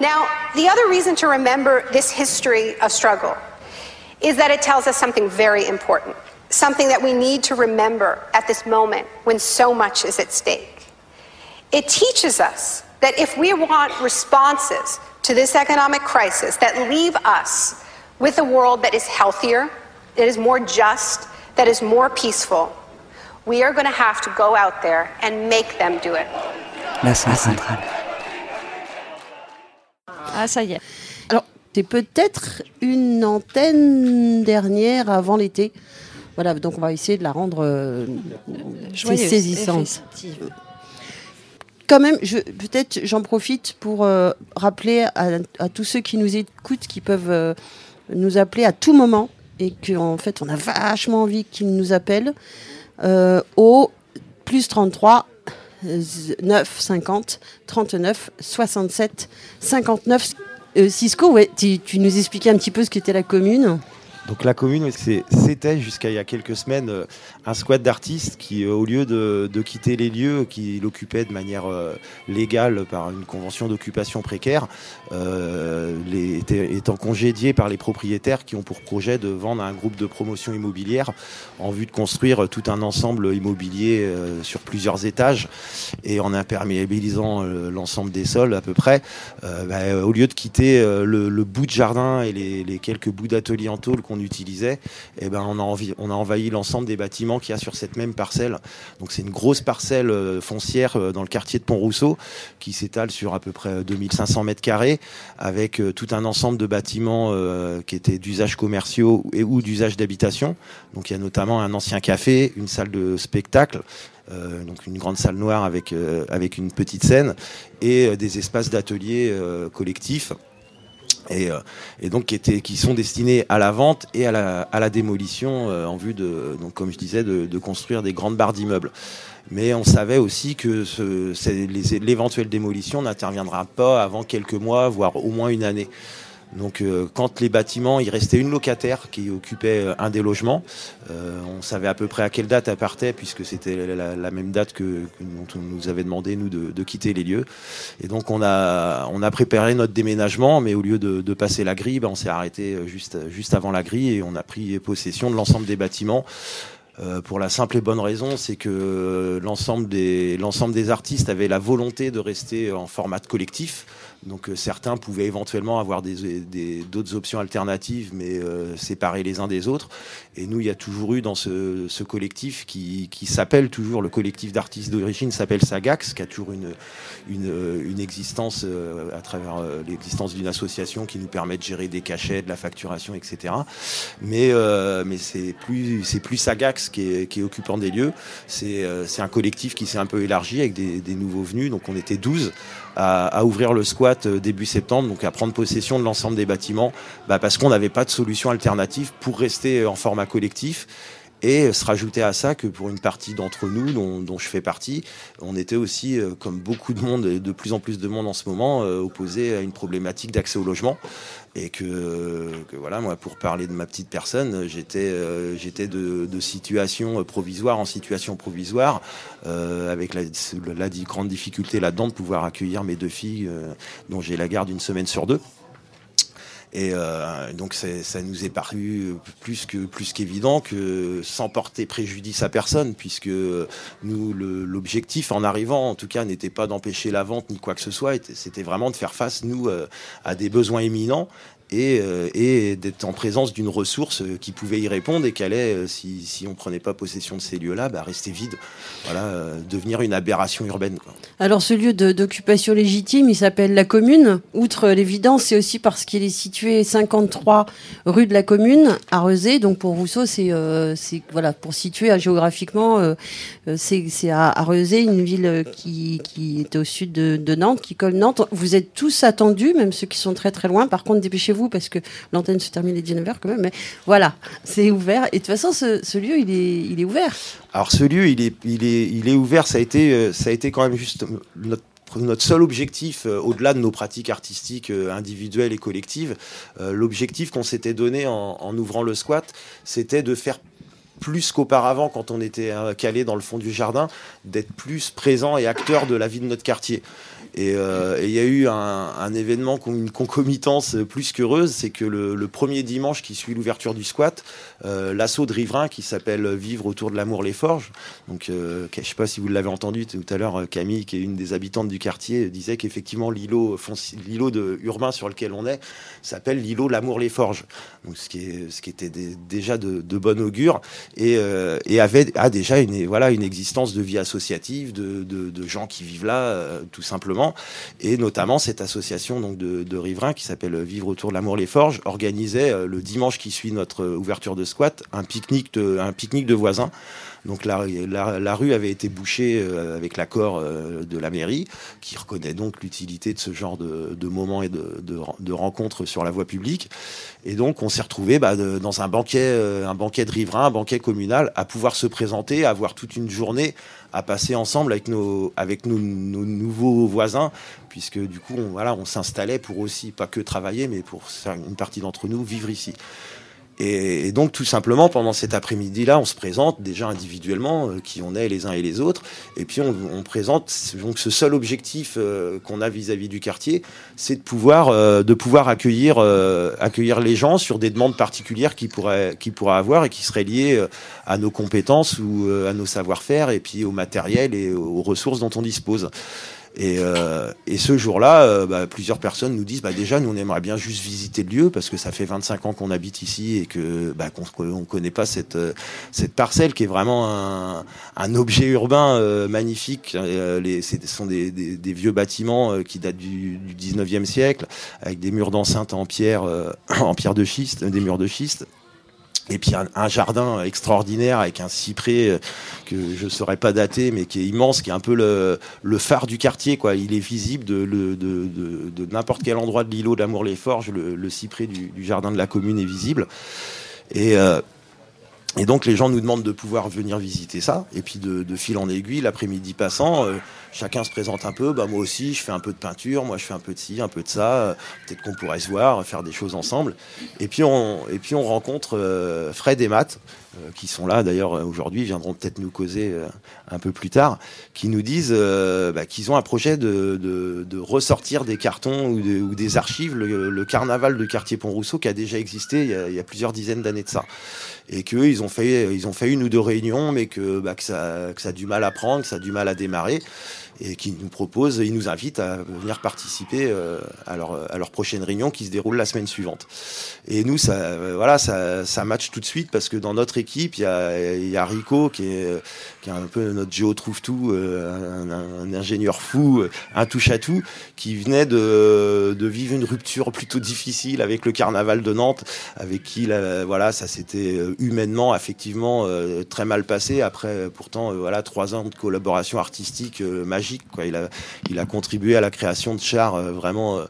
Now, the other reason to remember this history of struggle is that it tells us something very important, something that we need to remember at this moment when so much is at stake. It teaches us that if we want responses to this economic crisis that leave us with a world that is healthier, that is more just, that is more peaceful, we are going to have to go out there and make them do it. La centrale. Ah, ça y est. Alors, c'est peut-être une antenne dernière avant l'été. Voilà, donc on va essayer de la rendre euh, Joyeuse, saisissante. Quand même, je- peut-être j'en profite pour euh, rappeler à, à tous ceux qui nous écoutent, qui peuvent euh, nous appeler à tout moment, et qu'en fait on a vachement envie qu'ils nous appellent, au plus 33 euh, 9 50 39 67 59. Euh, Cisco, ouais, tu, tu nous expliquais un petit peu ce qu'était la commune? Donc la commune, c'était jusqu'à il y a quelques semaines euh, un squat d'artistes qui, euh, au lieu de, quitter les lieux qu'il occupait de manière euh, légale par une convention d'occupation précaire, euh, les, étant congédiés par les propriétaires qui ont pour projet de vendre à un groupe de promotion immobilière en vue de construire tout un ensemble immobilier sur plusieurs étages et en imperméabilisant l'ensemble des sols à peu près. Bah, au lieu de quitter le, le bout de jardin et les, les quelques bouts d'atelier en tôle qu'on utilisait, eh ben, on, a on a envahi l'ensemble des bâtiments qu'il y a sur cette même parcelle. Donc c'est une grosse parcelle euh, foncière euh, dans le quartier de Pont-Rousseau qui s'étale sur à peu près 2500 mètres carrés avec euh, tout un ensemble de bâtiments euh, qui étaient d'usage commerciaux et ou d'usage d'habitation. Donc il y a notamment un ancien café, une salle de spectacle, euh, donc une grande salle noire avec, euh, avec une petite scène et euh, des espaces d'ateliers euh, collectifs. Et, euh, et donc qui, sont destinés à la vente et à la, démolition euh, en vue de, donc comme je disais, de, construire des grandes barres d'immeubles. Mais on savait aussi que l'éventuelle démolition n'interviendra pas avant quelques mois, voire au moins une année. Donc euh, quand les bâtiments, il restait une locataire qui occupait euh, un des logements. Euh, on savait à peu près à quelle date elle partait puisque c'était la, même date que, que nous avait demandé nous de, quitter les lieux. Et donc on a préparé notre déménagement, mais au lieu de, passer la grille, ben, on s'est arrêté euh, juste juste avant la grille et on a pris possession de l'ensemble des bâtiments. Pour la simple et bonne raison, c'est que l'ensemble des, l'ensemble des artistes avaient la volonté de rester en format collectif. Donc euh, certains pouvaient éventuellement avoir des, des- d'autres options alternatives, mais euh, séparés les uns des autres. Et nous, il y a toujours eu dans ce, ce collectif qui, qui s'appelle toujours le collectif d'artistes d'origine, s'appelle Sagax, qui a toujours une, une, euh, une existence à travers l'existence d'une association qui nous permet de gérer des cachets, de la facturation, etc. Mais, euh, mais c'est plus, plus Sagax qui est, qui est occupant des lieux. C'est, c'est un collectif qui s'est un peu élargi avec des, des nouveaux venus. Donc on était 12 à, ouvrir le squat euh, début septembre, donc à prendre possession de l'ensemble des bâtiments, bah, parce qu'on n'avait pas de solution alternative pour rester en format collectif. Et se rajouter à ça que pour une partie d'entre nous, dont, je fais partie, on était aussi, euh, comme beaucoup de monde, et de plus en plus de monde en ce moment, euh, opposé à une problématique d'accès au logement. Et que, voilà, moi, pour parler de ma petite personne, j'étais euh, de, situation provisoire en situation provisoire, euh, avec la, la grande difficulté là-dedans de pouvoir accueillir mes deux filles, euh, dont j'ai la garde une semaine sur deux. Et euh, donc ça nous est paru plus que plus qu'évident que sans porter préjudice à personne, puisque nous l'objectif en arrivant, en tout cas, n'était pas d'empêcher la vente ni quoi que ce soit, était- c'était vraiment de faire face nous euh, à des besoins éminents. Et, euh, et d'être en présence d'une ressource euh, qui pouvait y répondre et qui allait, euh, si, on prenait pas possession de ces lieux-là, bah, rester vide, voilà, devenir une aberration urbaine. Alors ce lieu d'occupation légitime, il s'appelle la commune. Outre l'évidence, c'est aussi parce qu'il est situé 53 rue de la commune à Rezé. Donc pour Rousseau, c'est voilà pour situer géographiquement, c'est à, à Rezé, une ville qui, qui est au sud de, de Nantes, qui colle Nantes. Vous êtes tous attendus, même ceux qui sont très très loin. Par contre, dépêchez-vous parce que l'antenne se termine à 19h quand même. Mais voilà, c'est ouvert. Et de toute façon, ce, lieu, il est, il est ouvert. Alors ce lieu, il est, il est, il est ouvert. Ça a été, euh, ça a été quand même juste notre notre seul objectif, euh, au-delà de nos pratiques artistiques euh, individuelles et collectives, l'objectif qu'on s'était donné en, en ouvrant le squat, c'était de faire plus qu'auparavant quand on était calé dans le fond du jardin, d'être plus présent et acteur de la vie de notre quartier. Euh, et il y a eu un, événement, une concomitance plus qu'heureuse, c'est que le, premier dimanche qui suit l'ouverture du squat, euh, l'assaut de riverains qui s'appelle Vivre autour de l'amour les forges, donc euh, je ne sais pas si vous l'avez entendu tout à l'heure, Camille, qui est une des habitantes du quartier, disait qu'effectivement l'îlot, urbain sur lequel on est s'appelle l'îlot l'amour les forges, donc ce qui, était déjà de, de, bon augure et, avait déjà une, existence de vie associative, de gens qui vivent là, tout simplement et notamment cette association de, riverains qui s'appelle Vivre autour de l'amour les forges organisait euh, le dimanche qui suit notre ouverture de squat un pique-nique de voisins. Donc la, rue avait été bouchée euh, avec l'accord euh, de la mairie, qui reconnaît donc l'utilité de ce genre de, moments et de, rencontres sur la voie publique. Et donc on s'est retrouvé bah, dans un banquet, un banquet de riverains, un banquet communal, à pouvoir se présenter, à avoir toute une journée à passer ensemble avec nos, nouveaux voisins, puisque du coup, voilà, on s'installait pour aussi, pas que travailler, mais pour une partie d'entre nous, vivre ici. Et, donc tout simplement pendant cet après-midi-là, on se présente déjà individuellement euh, qui on est les uns et les autres, et puis on, présente donc ce seul objectif euh, qu'on a vis-à-vis du quartier, c'est de pouvoir euh, de pouvoir accueillir accueillir les gens sur des demandes particulières qui pourraient qui pourraient avoir et qui seraient liées à nos compétences ou à nos savoir-faire et puis au matériel et aux ressources dont on dispose. Et, euh, et ce jour-là, euh, bah, plusieurs personnes nous disent bah, déjà, nous, on aimerait bien juste visiter le lieu parce que ça fait 25 ans qu'on habite ici et que bah, qu'on ne connaît pas cette, euh, cette parcelle qui est vraiment un, un objet urbain euh, magnifique. les, ce sont des, des, des, vieux bâtiments qui datent du, du 19e siècle avec des murs d'enceinte en pierre, en pierre de schiste, des murs de schiste. Et puis un, jardin extraordinaire avec un cyprès euh, que je ne saurais pas dater, mais qui est immense, qui est un peu le, phare du quartier. Quoi. Il est visible de, n'importe quel endroit de l'îlot d'Amour-les-Forges. Le, le, cyprès du, jardin de la commune est visible. Euh, et donc les gens nous demandent de pouvoir venir visiter ça. Et puis de, fil en aiguille, l'après-midi passant, euh, chacun se présente un peu. Bah moi aussi, je fais un peu de peinture, moi je fais un peu de ci, un peu de ça. Peut-être qu'on pourrait se voir, faire des choses ensemble. Et puis on, rencontre euh, Fred et Matt, euh, qui sont là d'ailleurs aujourd'hui, viendront peut-être nous causer un peu plus tard, qui nous disent bah, qu'ils ont un projet de, ressortir des cartons ou, des archives, le, carnaval de quartier Pont-Rousseau qui a déjà existé il y a, plusieurs dizaines d'années de ça. Et qu'eux, ils ont fait, ils ont fait une ou deux réunions, mais que, bah, que ça a du mal à prendre, que ça a du mal à démarrer et qui nous propose, ils nous invitent à venir participer euh, à, leur, prochaine réunion qui se déroule la semaine suivante. Et nous, ça, euh, voilà, ça, ça tout de suite parce que dans notre équipe, il y a, Rico qui est, un peu notre géo trouve tout, euh, un, ingénieur fou, un touche à tout, qui venait de, vivre une rupture plutôt difficile avec le carnaval de Nantes, avec qui, là, voilà, ça s'était humainement, effectivement, très mal passé. Après, pourtant, voilà, trois ans de collaboration artistique magique Quoi. Il, a, contribué à la création de chars euh, vraiment, euh,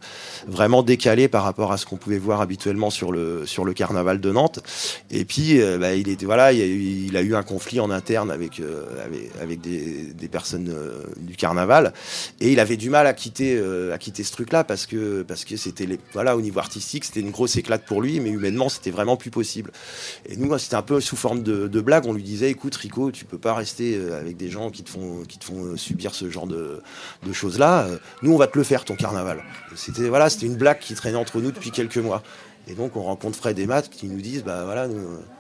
vraiment décalés par rapport à ce qu'on pouvait voir habituellement sur le, sur le carnaval de Nantes. Et puis, euh, bah, il, était, voilà, il, a eu, un conflit en interne avec, avec, des, personnes du carnaval. Et il avait du mal à quitter, à quitter ce truc-là parce que parce que c'était voilà au niveau artistique c'était une grosse éclate pour lui, mais humainement c'était vraiment plus possible. Et nous c'était un peu sous forme de, de, blague. On lui disait écoute Rico, tu peux pas rester avec des gens qui te font qui te font subir ce genre de, choses-là. Euh, nous, on va te le faire, ton carnaval. C'était voilà, c'était une blague qui traînait entre nous depuis quelques mois. Et donc, on rencontre Fred et Matt qui nous disent, bah voilà,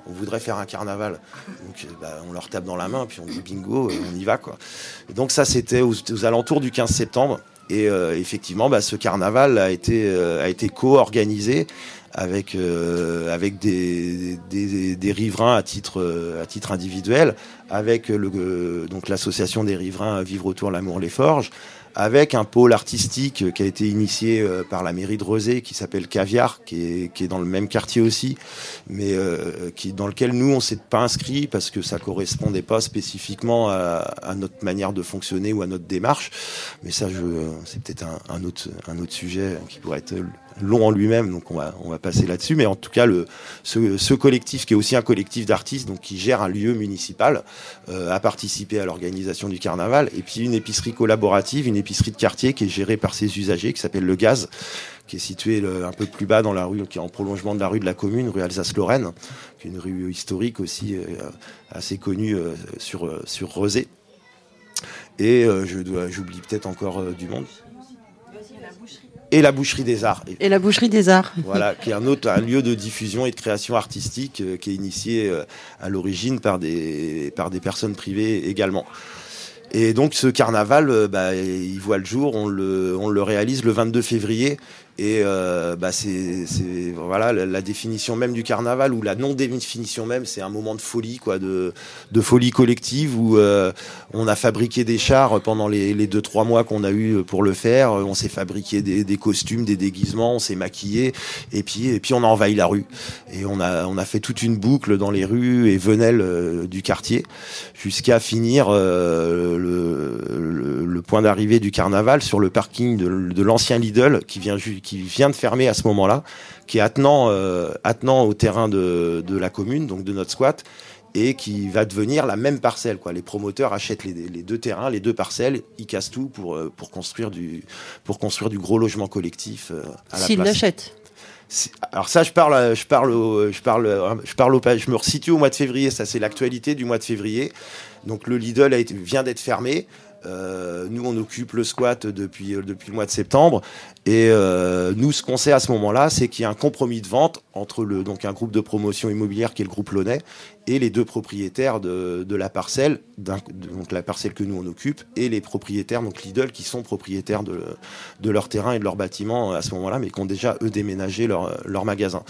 on voudrait faire un carnaval. Donc, euh, bah, on leur tape dans la main, puis on dit bingo, on y va, quoi. Et donc, ça, c'était aux, alentours du 15 septembre. Et euh, effectivement, bah, ce carnaval a été, a été co-organisé avec, avec des, des, riverains à titre, à titre individuel, avec donc l'association des riverains Vivre autour l'amour les forges, avec un pôle artistique qui a été initié euh, par la mairie de Rosé qui s'appelle Caviar, qui est, qui est, dans le même quartier aussi, mais euh, qui dans lequel nous on s'est pas inscrit parce que ça correspondait pas spécifiquement à, notre manière de fonctionner ou à notre démarche. Mais ça, c'est peut-être un, autre, un autre sujet qui pourrait être long en lui-même, donc on va, passer là-dessus. Mais en tout cas, ce, collectif, qui est aussi un collectif d'artistes, donc qui gère un lieu municipal, euh, a participé à l'organisation du carnaval. Et puis une épicerie collaborative, une épicerie de quartier qui est gérée par ses usagers, qui s'appelle Le Gaz, qui est située un peu plus bas dans la rue, qui est en prolongement de la rue de la commune, rue Alsace-Lorraine, qui est une rue historique aussi euh, assez connue euh, sur, sur Rosé. Et je j'oublie peut-être encore du monde et la boucherie des arts. Et la boucherie des arts. Voilà, qui est un autre un lieu de diffusion et de création artistique euh, qui est initié euh, à l'origine par des, par des personnes privées également. Et donc ce carnaval, euh, bah, il voit le jour, on le, on le réalise le 22 février et euh, bah c'est voilà la, définition même du carnaval ou la non définition même, c'est un moment de folie quoi, de, de folie collective où euh, on a fabriqué des chars pendant les, les deux trois mois qu'on a eu pour le faire. On s'est fabriqué des, des, costumes, des déguisements, on s'est maquillé et puis et puis on a envahi la rue et on a on a fait toute une boucle dans les rues et venelles euh, du quartier jusqu'à finir euh, le, le, point d'arrivée du carnaval sur le parking de, de l'ancien Lidl qui vient qui vient de fermer à ce moment-là, qui est attenant, euh, attenant au terrain de, de, la commune, donc de notre squat, et qui va devenir la même parcelle. Quoi. Les promoteurs achètent les, les deux terrains, les deux parcelles, ils cassent tout pour, euh, pour, construire, du, pour construire du gros logement collectif euh, à la S'ils l'achètent alors ça, je parle, je parle, je parle, je parle au, je me resitue au mois de février. Ça, c'est l'actualité du mois de février. Donc le Lidl a été, vient d'être fermé. Euh, nous, on occupe le squat depuis, euh, depuis le mois de septembre. Et euh, nous, ce qu'on sait à ce moment-là, c'est qu'il y a un compromis de vente entre le, donc un groupe de promotion immobilière qui est le groupe Launay et les deux propriétaires de, de la parcelle, donc la parcelle que nous on occupe, et les propriétaires, donc Lidl, qui sont propriétaires de, de leur terrain et de leur bâtiment à ce moment-là, mais qui ont déjà eux déménagé leur, leur magasin.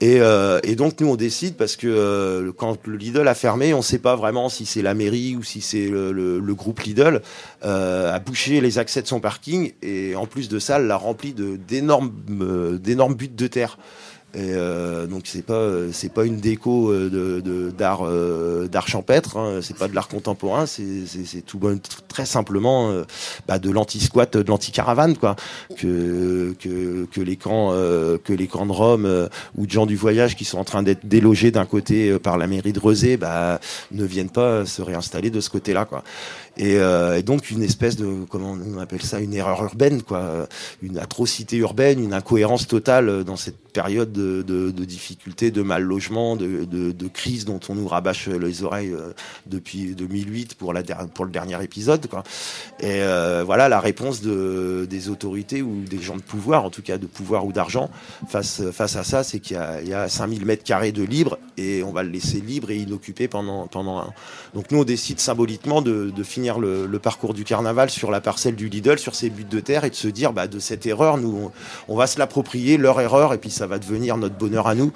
Et, euh, et, donc nous on décide parce que euh, quand le Lidl a fermé, on ne sait pas vraiment si c'est la mairie ou si c'est le, groupe Lidl euh, a bouché les accès de son parking et en plus de ça, l'a rempli d'énormes d'énormes buttes de terre. Et euh, donc c'est pas c'est pas une déco euh, de d'art euh, d'art champêtre, hein, c'est pas de l'art contemporain, c'est c'est tout bon, très simplement euh, bah, de l'anti-squat, de l'anti-caravane quoi, que que que les camps que les camps de Rome ou de gens du voyage qui sont en train d'être délogés d'un côté par la mairie de Rezé, bah ne viennent pas se réinstaller de ce côté-là quoi. Et, euh, et, donc une espèce de comment on appelle ça une erreur urbaine quoi. Une atrocité urbaine une incohérence totale dans cette période de, difficultés de mal logement de, de, crise dont on nous rabâche les oreilles euh, depuis 2008 pour le dernier épisode quoi. Et euh, voilà la réponse de des autorités ou des gens de pouvoir en tout cas de pouvoir ou d'argent face à ça c'est qu'il y a il y a 5000 mètres carrés de libre et on va le laisser libre et inoccupé pendant pendant un... donc nous on décide symboliquement de finir le, parcours du carnaval sur la parcelle du Lidl, sur ses buts de terre, et de se dire bah, de cette erreur, nous, on, va se l'approprier, leur erreur, et puis ça va devenir notre bonheur à nous.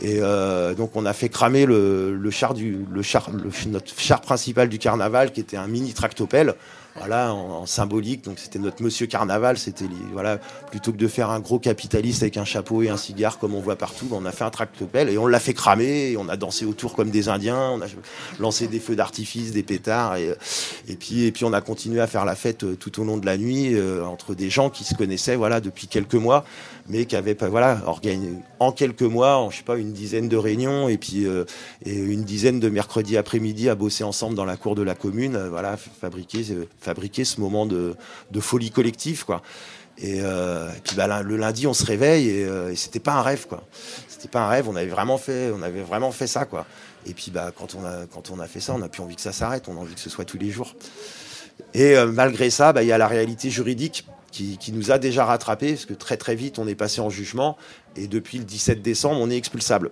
Et euh, donc on a fait cramer le, char du le char notre char principal du carnaval qui était un mini tractopelle voilà, en, symbolique. Donc c'était notre Monsieur Carnaval. C'était voilà, plutôt que de faire un gros capitaliste avec un chapeau et un cigare comme on voit partout, on a fait un tractopelle et on l'a fait cramer. Et on a dansé autour comme des Indiens. On a lancé des feux d'artifice, des pétards et, et puis et puis on a continué à faire la fête euh, tout au long de la nuit euh, entre des gens qui se connaissaient voilà depuis quelques mois, mais qui avaient pas voilà organisé en quelques mois, en je sais pas une dizaine de réunions et puis euh, et une dizaine de mercredis après-midi à bosser ensemble dans la cour de la commune. voilà, fabriquer fabriquer ce moment de, folie collective, quoi. Et, euh, puis bah, le lundi, on se réveille et, euh, et c'était pas un rêve, quoi. C'était pas un rêve. On avait vraiment fait, on avait vraiment fait ça, quoi. Et puis bah quand on a quand on a fait ça, on a plus envie que ça s'arrête. On a envie que ce soit tous les jours. Et euh, malgré ça, bah, il y a la réalité juridique qui, qui, nous a déjà rattrapé parce que très très vite, on est passé en jugement et depuis le 17 décembre, on est expulsable.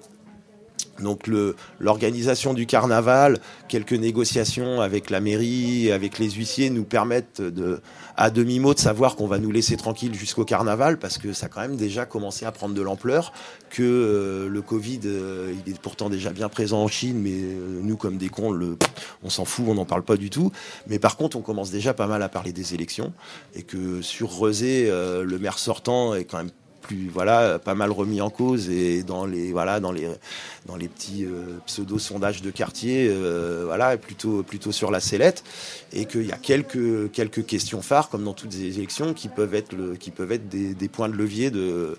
Donc l'organisation du carnaval, quelques négociations avec la mairie, avec les huissiers nous permettent de, à demi-mot de savoir qu'on va nous laisser tranquille jusqu'au carnaval parce que ça a quand même déjà commencé à prendre de l'ampleur, que euh, le Covid, euh, il est pourtant déjà bien présent en Chine, mais euh, nous comme des cons, on s'en fout, on n'en parle pas du tout. Mais par contre, on commence déjà pas mal à parler des élections et que sur Rezé, le maire sortant est quand même plus voilà pas mal remis en cause et dans les voilà dans les dans les petits pseudo sondages de quartier voilà plutôt plutôt sur la sellette. Et qu'il y a quelques quelques questions phares comme dans toutes les élections qui peuvent être le, qui peuvent être des, des points de levier de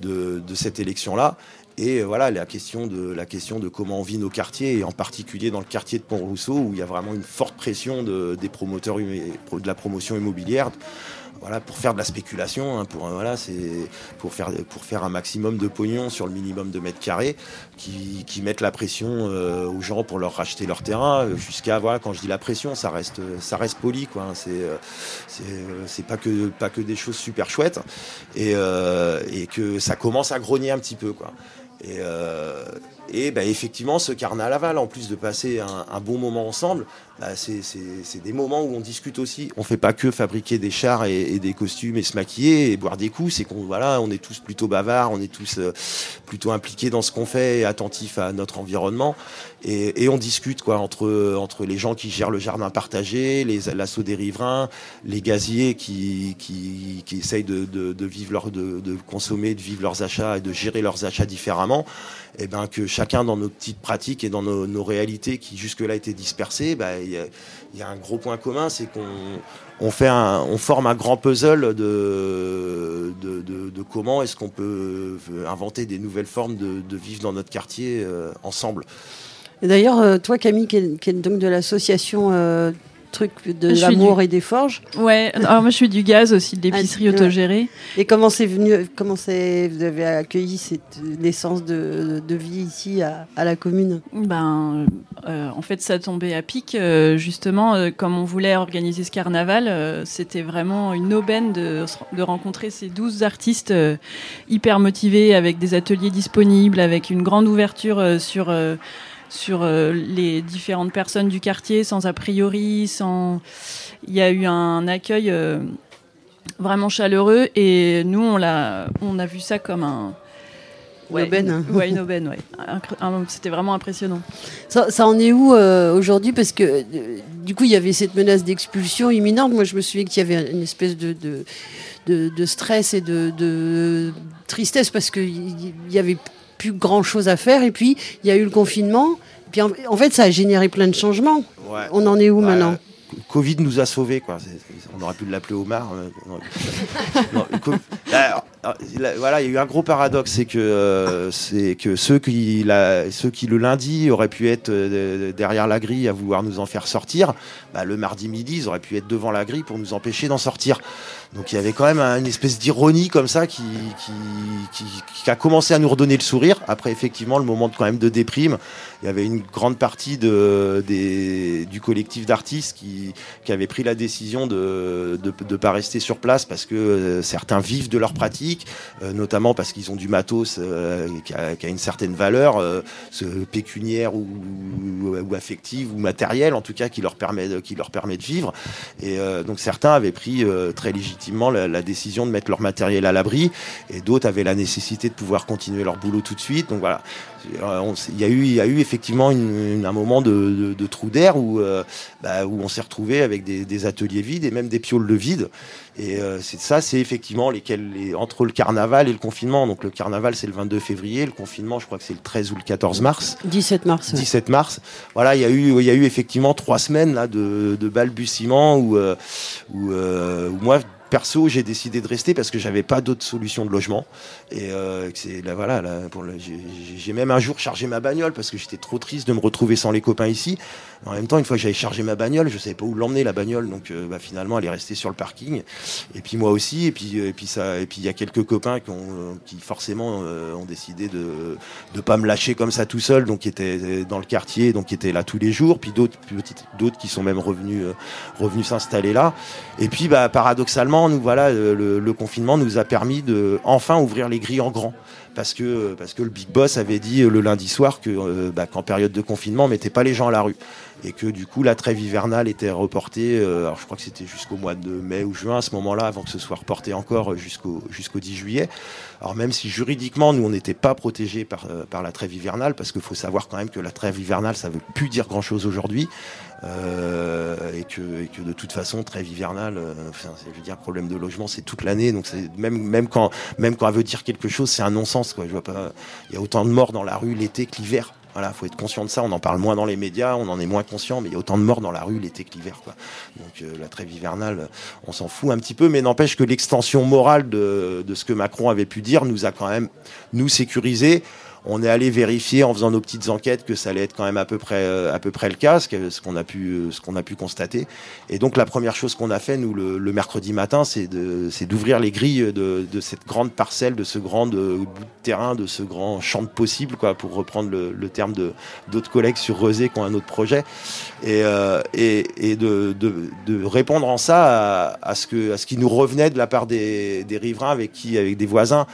de, cette élection là et voilà la question de la question de comment on vit nos quartiers et en particulier dans le quartier de Pont-Rousseau où il y a vraiment une forte pression de, des promoteurs de la promotion immobilière voilà, pour faire de la spéculation, hein, pour, voilà, c'est pour faire, pour faire un maximum de pognon sur le minimum de mètres carrés, qui, qui mettent la pression euh, aux gens pour leur racheter leur terrain, jusqu'à, voilà, quand je dis la pression, ça reste, ça reste poli, quoi. Hein, c'est, pas que, pas que des choses super chouettes, et, euh, et que ça commence à grogner un petit peu, quoi. Et, euh, et bah, effectivement, ce carnaval, en plus de passer un, bon moment ensemble, bah, c'est des moments où on discute aussi. On fait pas que fabriquer des chars et, des costumes et se maquiller et boire des coups. C'est qu'on voilà, on est tous plutôt bavards, on est tous euh, plutôt impliqués dans ce qu'on fait et attentifs à notre environnement. Et, et, on discute quoi entre entre les gens qui gèrent le jardin partagé, les l'assaut des riverains, les gaziers qui qui, qui essayent de, de, de vivre leur de, de consommer, de vivre leurs achats et de gérer leurs achats différemment. Et ben que chacun dans nos petites pratiques et dans nos, réalités qui jusque-là étaient dispersées, ben, il y, a un gros point commun, c'est qu'on on fait un, on forme un grand puzzle de, comment est-ce qu'on peut inventer des nouvelles formes de, vivre dans notre quartier euh, ensemble. D'ailleurs, euh, toi Camille, qui est, qui est donc de l'association euh, truc de l'amour du... et des forges. Ouais, alors moi je suis du gaz aussi, de l'épicerie ah, autogérée. Et comment c'est venu, comment c'est, vous avez accueilli cette naissance de, de vie ici à, à, la commune? Ben, euh, en fait, ça tombait à pic. Euh, justement, euh, comme on voulait organiser ce carnaval, c'était vraiment une aubaine de, de, rencontrer ces 12 artistes hyper motivés, avec des ateliers disponibles, avec une grande ouverture sur sur euh, les différentes personnes du quartier sans a priori, sans. Il y a eu un accueil euh, vraiment chaleureux et nous on l'a, on a vu ça comme un. Ouais, une aubaine. Ouais, une aubaine, ouais. C'était vraiment impressionnant. Ça, ça en est où euh, aujourd'hui? Parce que euh, du coup, il y avait cette menace d'expulsion imminente. Moi, je me souviens qu'il y avait une espèce de, de, de, de stress et de, de tristesse parce qu'il y avait plus grand chose à faire. Et puis, il y a eu le confinement. Et puis, en, en, fait, ça a généré plein de changements. Ouais. On en est où Ouais. maintenant? Covid nous a sauvés, quoi. On aurait pu l'appeler Omar. euh, non. Non, alors, là, voilà, il y a eu un gros paradoxe, c'est que euh, c'est que ceux qui la, ceux qui le lundi auraient pu être euh, derrière la grille à vouloir nous en faire sortir, bah, le mardi midi ils auraient pu être devant la grille pour nous empêcher d'en sortir. Donc il y avait quand même une espèce d'ironie comme ça qui, qui, qui, qui a commencé à nous redonner le sourire. Après effectivement le moment de, quand même de déprime, il y avait une grande partie de, des, du collectif d'artistes qui, qui avait pris la décision de de pas rester sur place parce que euh, certains vivent de leur pratique, euh, notamment parce qu'ils ont du matos euh, qui, a, une certaine valeur, pécuniaire ou, affective ou matérielle en tout cas qui leur permet de, qui leur permet de vivre. Et donc certains avaient pris très légitimement la, décision de mettre leur matériel à l'abri et d'autres avaient la nécessité de pouvoir continuer leur boulot tout de suite. Donc voilà, il y a eu, il y a eu effectivement un moment de, trou d'air où, bah, où on s'est retrouvé avec des, des, ateliers vides et même des pioles de vide. Et euh, c'est ça, c'est effectivement lesquels, les, entre le carnaval et le confinement. Donc le carnaval, c'est le 22 février, le confinement, je crois que c'est le 13 ou le 14 mars. 17 mars. 17 mars. Voilà, il y a eu, il y a eu effectivement trois semaines là de, de balbutiements où, euh, où, euh, où moi perso, j'ai décidé de rester parce que j'avais pas d'autre solution de logement. Et euh, c'est là, voilà, là, pour le, j'ai même un jour chargé ma bagnole parce que j'étais trop triste de me retrouver sans les copains ici. En même temps, une fois que j'avais chargé ma bagnole, je savais pas où l'emmener la bagnole, donc euh, bah, finalement, elle est restée sur le parking. Et puis moi aussi. Et puis, et puis et puis il y a quelques copains qui qui forcément euh, ont décidé de de pas me lâcher comme ça tout seul, donc qui étaient dans le quartier, donc qui étaient là tous les jours. Puis d'autres, d'autres qui sont même revenus revenus s'installer là. Et puis, bah, paradoxalement nous voilà le, le, confinement nous a permis de enfin ouvrir les grilles en grand parce que le big boss avait dit le lundi soir que euh, bah, qu'en période de confinement on mettait pas les gens à la rue. Et que du coup la trêve hivernale était reportée euh, alors je crois que c'était jusqu'au mois de mai ou juin à ce moment-là avant que ce soit reporté encore jusqu'au jusqu'au 10 juillet. Alors même si juridiquement nous on n'était pas protégés par euh, par la trêve hivernale parce qu'il faut savoir quand même que la trêve hivernale ça veut plus dire grand chose aujourd'hui euh, et, que, et, que, de toute façon, trêve hivernale, euh, enfin, je veux dire, problème de logement, c'est toute l'année. Donc c'est même même quand même quand elle veut dire quelque chose, c'est un non-sens. Quoi. Je vois pas. Il y a autant de morts dans la rue l'été que l'hiver. Voilà, faut être conscient de ça. On en parle moins dans les médias, on en est moins conscient, mais il y a autant de morts dans la rue l'été que l'hiver. Quoi. Donc euh, la trêve hivernale, on s'en fout un petit peu, mais n'empêche que l'extension morale de, de, ce que Macron avait pu dire nous a quand même nous sécurisé on est allé vérifier en faisant nos petites enquêtes que ça allait être quand même à peu près, euh, à peu près le cas, ce qu'on a pu, euh, ce qu'on a pu constater. Et donc la première chose qu'on a fait nous le, mercredi matin, c'est d'ouvrir les grilles de, cette grande parcelle, de ce grand euh, bout de terrain, de ce grand champ de possible, quoi, pour reprendre le, terme de d'autres collègues sur Rosé qui ont un autre projet, et, et, de, répondre en ça à, ce que, à ce qui nous revenait de la part des, des riverains avec qui, avec des voisins.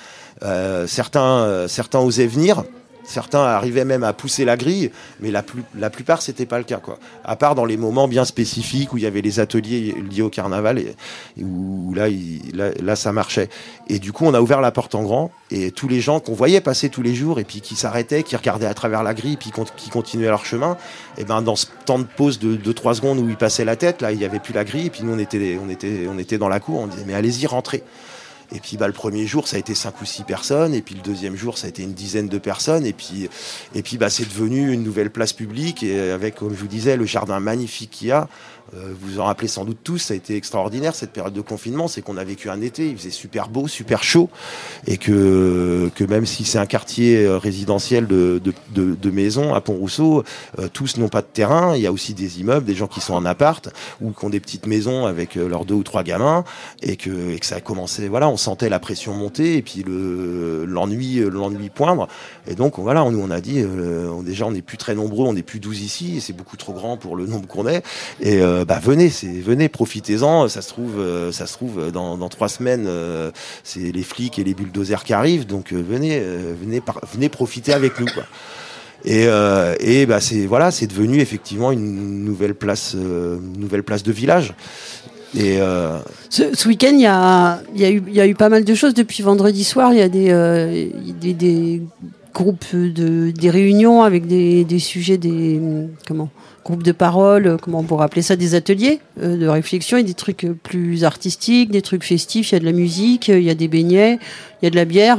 Euh, certains, euh, certains osaient venir. Certains arrivaient même à pousser la grille, mais la, plus, la plupart, c'était pas le cas. Quoi. À part dans les moments bien spécifiques où il y avait les ateliers liés au carnaval, et, où là, là, ça marchait. Et du coup, on a ouvert la porte en grand, et tous les gens qu'on voyait passer tous les jours, et puis qui s'arrêtaient, qui regardaient à travers la grille, puis qui continuaient leur chemin, et ben dans ce temps de pause de 2-3 secondes où ils passaient la tête, là, il n'y avait plus la grille, et puis nous, on était, on était, on était dans la cour, on disait, mais allez-y, rentrez. Et puis bah, le premier jour, ça a été cinq ou six personnes. Et puis le deuxième jour, ça a été une dizaine de personnes. Et puis, et puis bah, c'est devenu une nouvelle place publique. Et avec, comme je vous disais, le jardin magnifique qu'il y a. Euh, vous en rappelez sans doute tous, ça a été extraordinaire cette période de confinement. C'est qu'on a vécu un été, il faisait super beau, super chaud. Et que, que même si c'est un quartier euh, résidentiel de, de, de, maisons à Pont-Rousseau, euh, tous n'ont pas de terrain. Il y a aussi des immeubles, des gens qui sont en appart ou qui ont des petites maisons avec leurs deux ou trois gamins. Et que, et que ça a commencé, voilà, on sentait la pression monter et puis l'ennui l'ennui poindre. Et donc voilà, nous on a dit, déjà on n'est plus très nombreux, on n'est plus 12 ici, et c'est beaucoup trop grand pour le nombre qu'on est. Et bah venez, venez, profitez-en. Ça se trouve, euh, ça se trouve dans, dans trois semaines, euh, c'est les flics et les bulldozers qui arrivent. Donc euh, venez, venez, venez profiter avec nous. Et, et bah c'est voilà, c'est devenu effectivement une nouvelle place, nouvelle place de village. Et ce, week-end, il y a, y, a eu, y a eu pas mal de choses depuis vendredi soir. Il y a des, groupes de des réunions avec des, des sujets des comment groupes de parole, euh, comment on pourrait appeler ça, des ateliers euh, de réflexion et des trucs euh, plus artistiques, des trucs festifs. Il y a de la musique, il y a des beignets, il y a de la bière,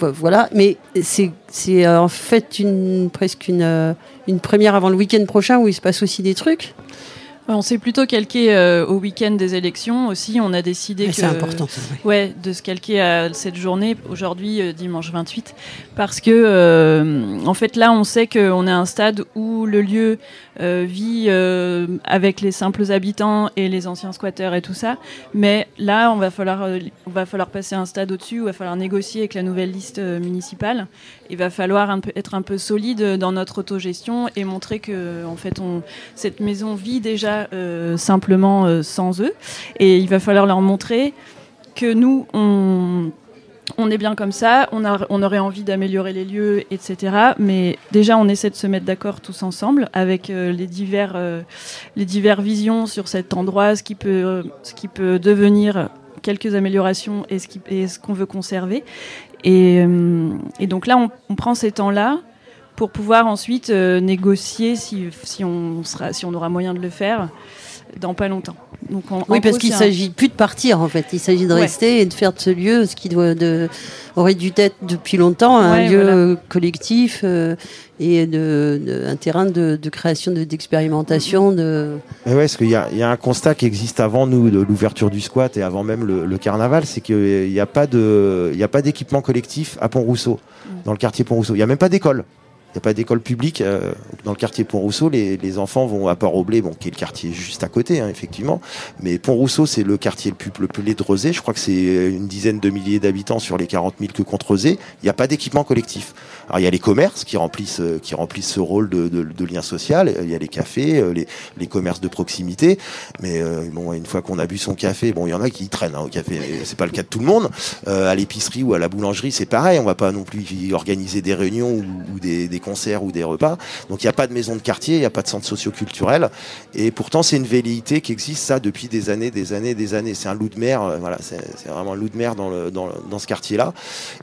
voilà. Mais c'est c'est en fait une presque une une première avant le week-end prochain où il se passe aussi des trucs. On s'est plutôt calqué euh, au week-end des élections aussi. On a décidé que, important, ouais, de se calquer à cette journée aujourd'hui, euh, dimanche 28, parce que euh, en fait là, on sait qu'on est à un stade où le lieu vit avec les simples habitants et les anciens squatteurs et tout ça. Mais là, on va falloir, on va falloir passer un stade au-dessus. Il va falloir négocier avec la nouvelle liste municipale. Il va falloir être un peu solide dans notre autogestion et montrer que en fait, cette maison vit déjà euh, simplement euh, sans eux. Et il va falloir leur montrer que nous, on, on est bien comme ça, on, aurait envie d'améliorer les lieux, etc. Mais déjà, on essaie de se mettre d'accord tous ensemble avec euh, les, divers, les divers visions sur cet endroit, ce qui peut, ce qui peut devenir quelques améliorations et ce qu'on veut conserver. Et, et, donc là, on, prend ces temps-là pour pouvoir ensuite euh, négocier si, on sera, si on aura moyen de le faire dans pas longtemps. Donc oui, parce qu'il ne s'agit plus de partir en fait, il s'agit de rester et de faire de ce lieu ce qui doit de, aurait dû être depuis longtemps un lieu collectif euh, et de, un terrain de, création, d'expérimentation. De, ouais, parce qu'il y, y a, un constat qui existe avant nous, de l'ouverture du squat et avant même le, carnaval, c'est qu'il n'y a pas d'équipement collectif à Pont-Rousseau, mm. dans le quartier Pont-Rousseau. Il n'y a même pas d'école. Il n'y a pas d'école publique. Euh, dans le quartier Pont-Rousseau, les, les, enfants vont à Port-Aublé, bon, qui est le quartier juste à côté, hein, effectivement. Mais Pont-Rousseau, c'est le quartier le plus peuplé de Rezé. Je crois que c'est une dizaine de milliers d'habitants sur les 40 000 que compte Rezé. Il n'y a pas d'équipement collectif. Alors, il y a les commerces qui remplissent, euh, qui remplissent ce rôle de, lien social. Il y a les cafés, euh, les, commerces de proximité. Mais bon, une fois qu'on a bu son café, bon, il y en a qui traînent hein, au café. C'est pas le cas de tout le monde. à l'épicerie ou à la boulangerie, c'est pareil. On va pas non plus organiser des réunions ou, des, concerts ou des repas. Donc il n'y a pas de maison de quartier, il n'y a pas de centre socioculturel. Et pourtant, c'est une velléité qui existe ça depuis des années, des années, des années. C'est un loup de mer, euh, voilà, c'est vraiment un loup de mer dans, ce quartier-là.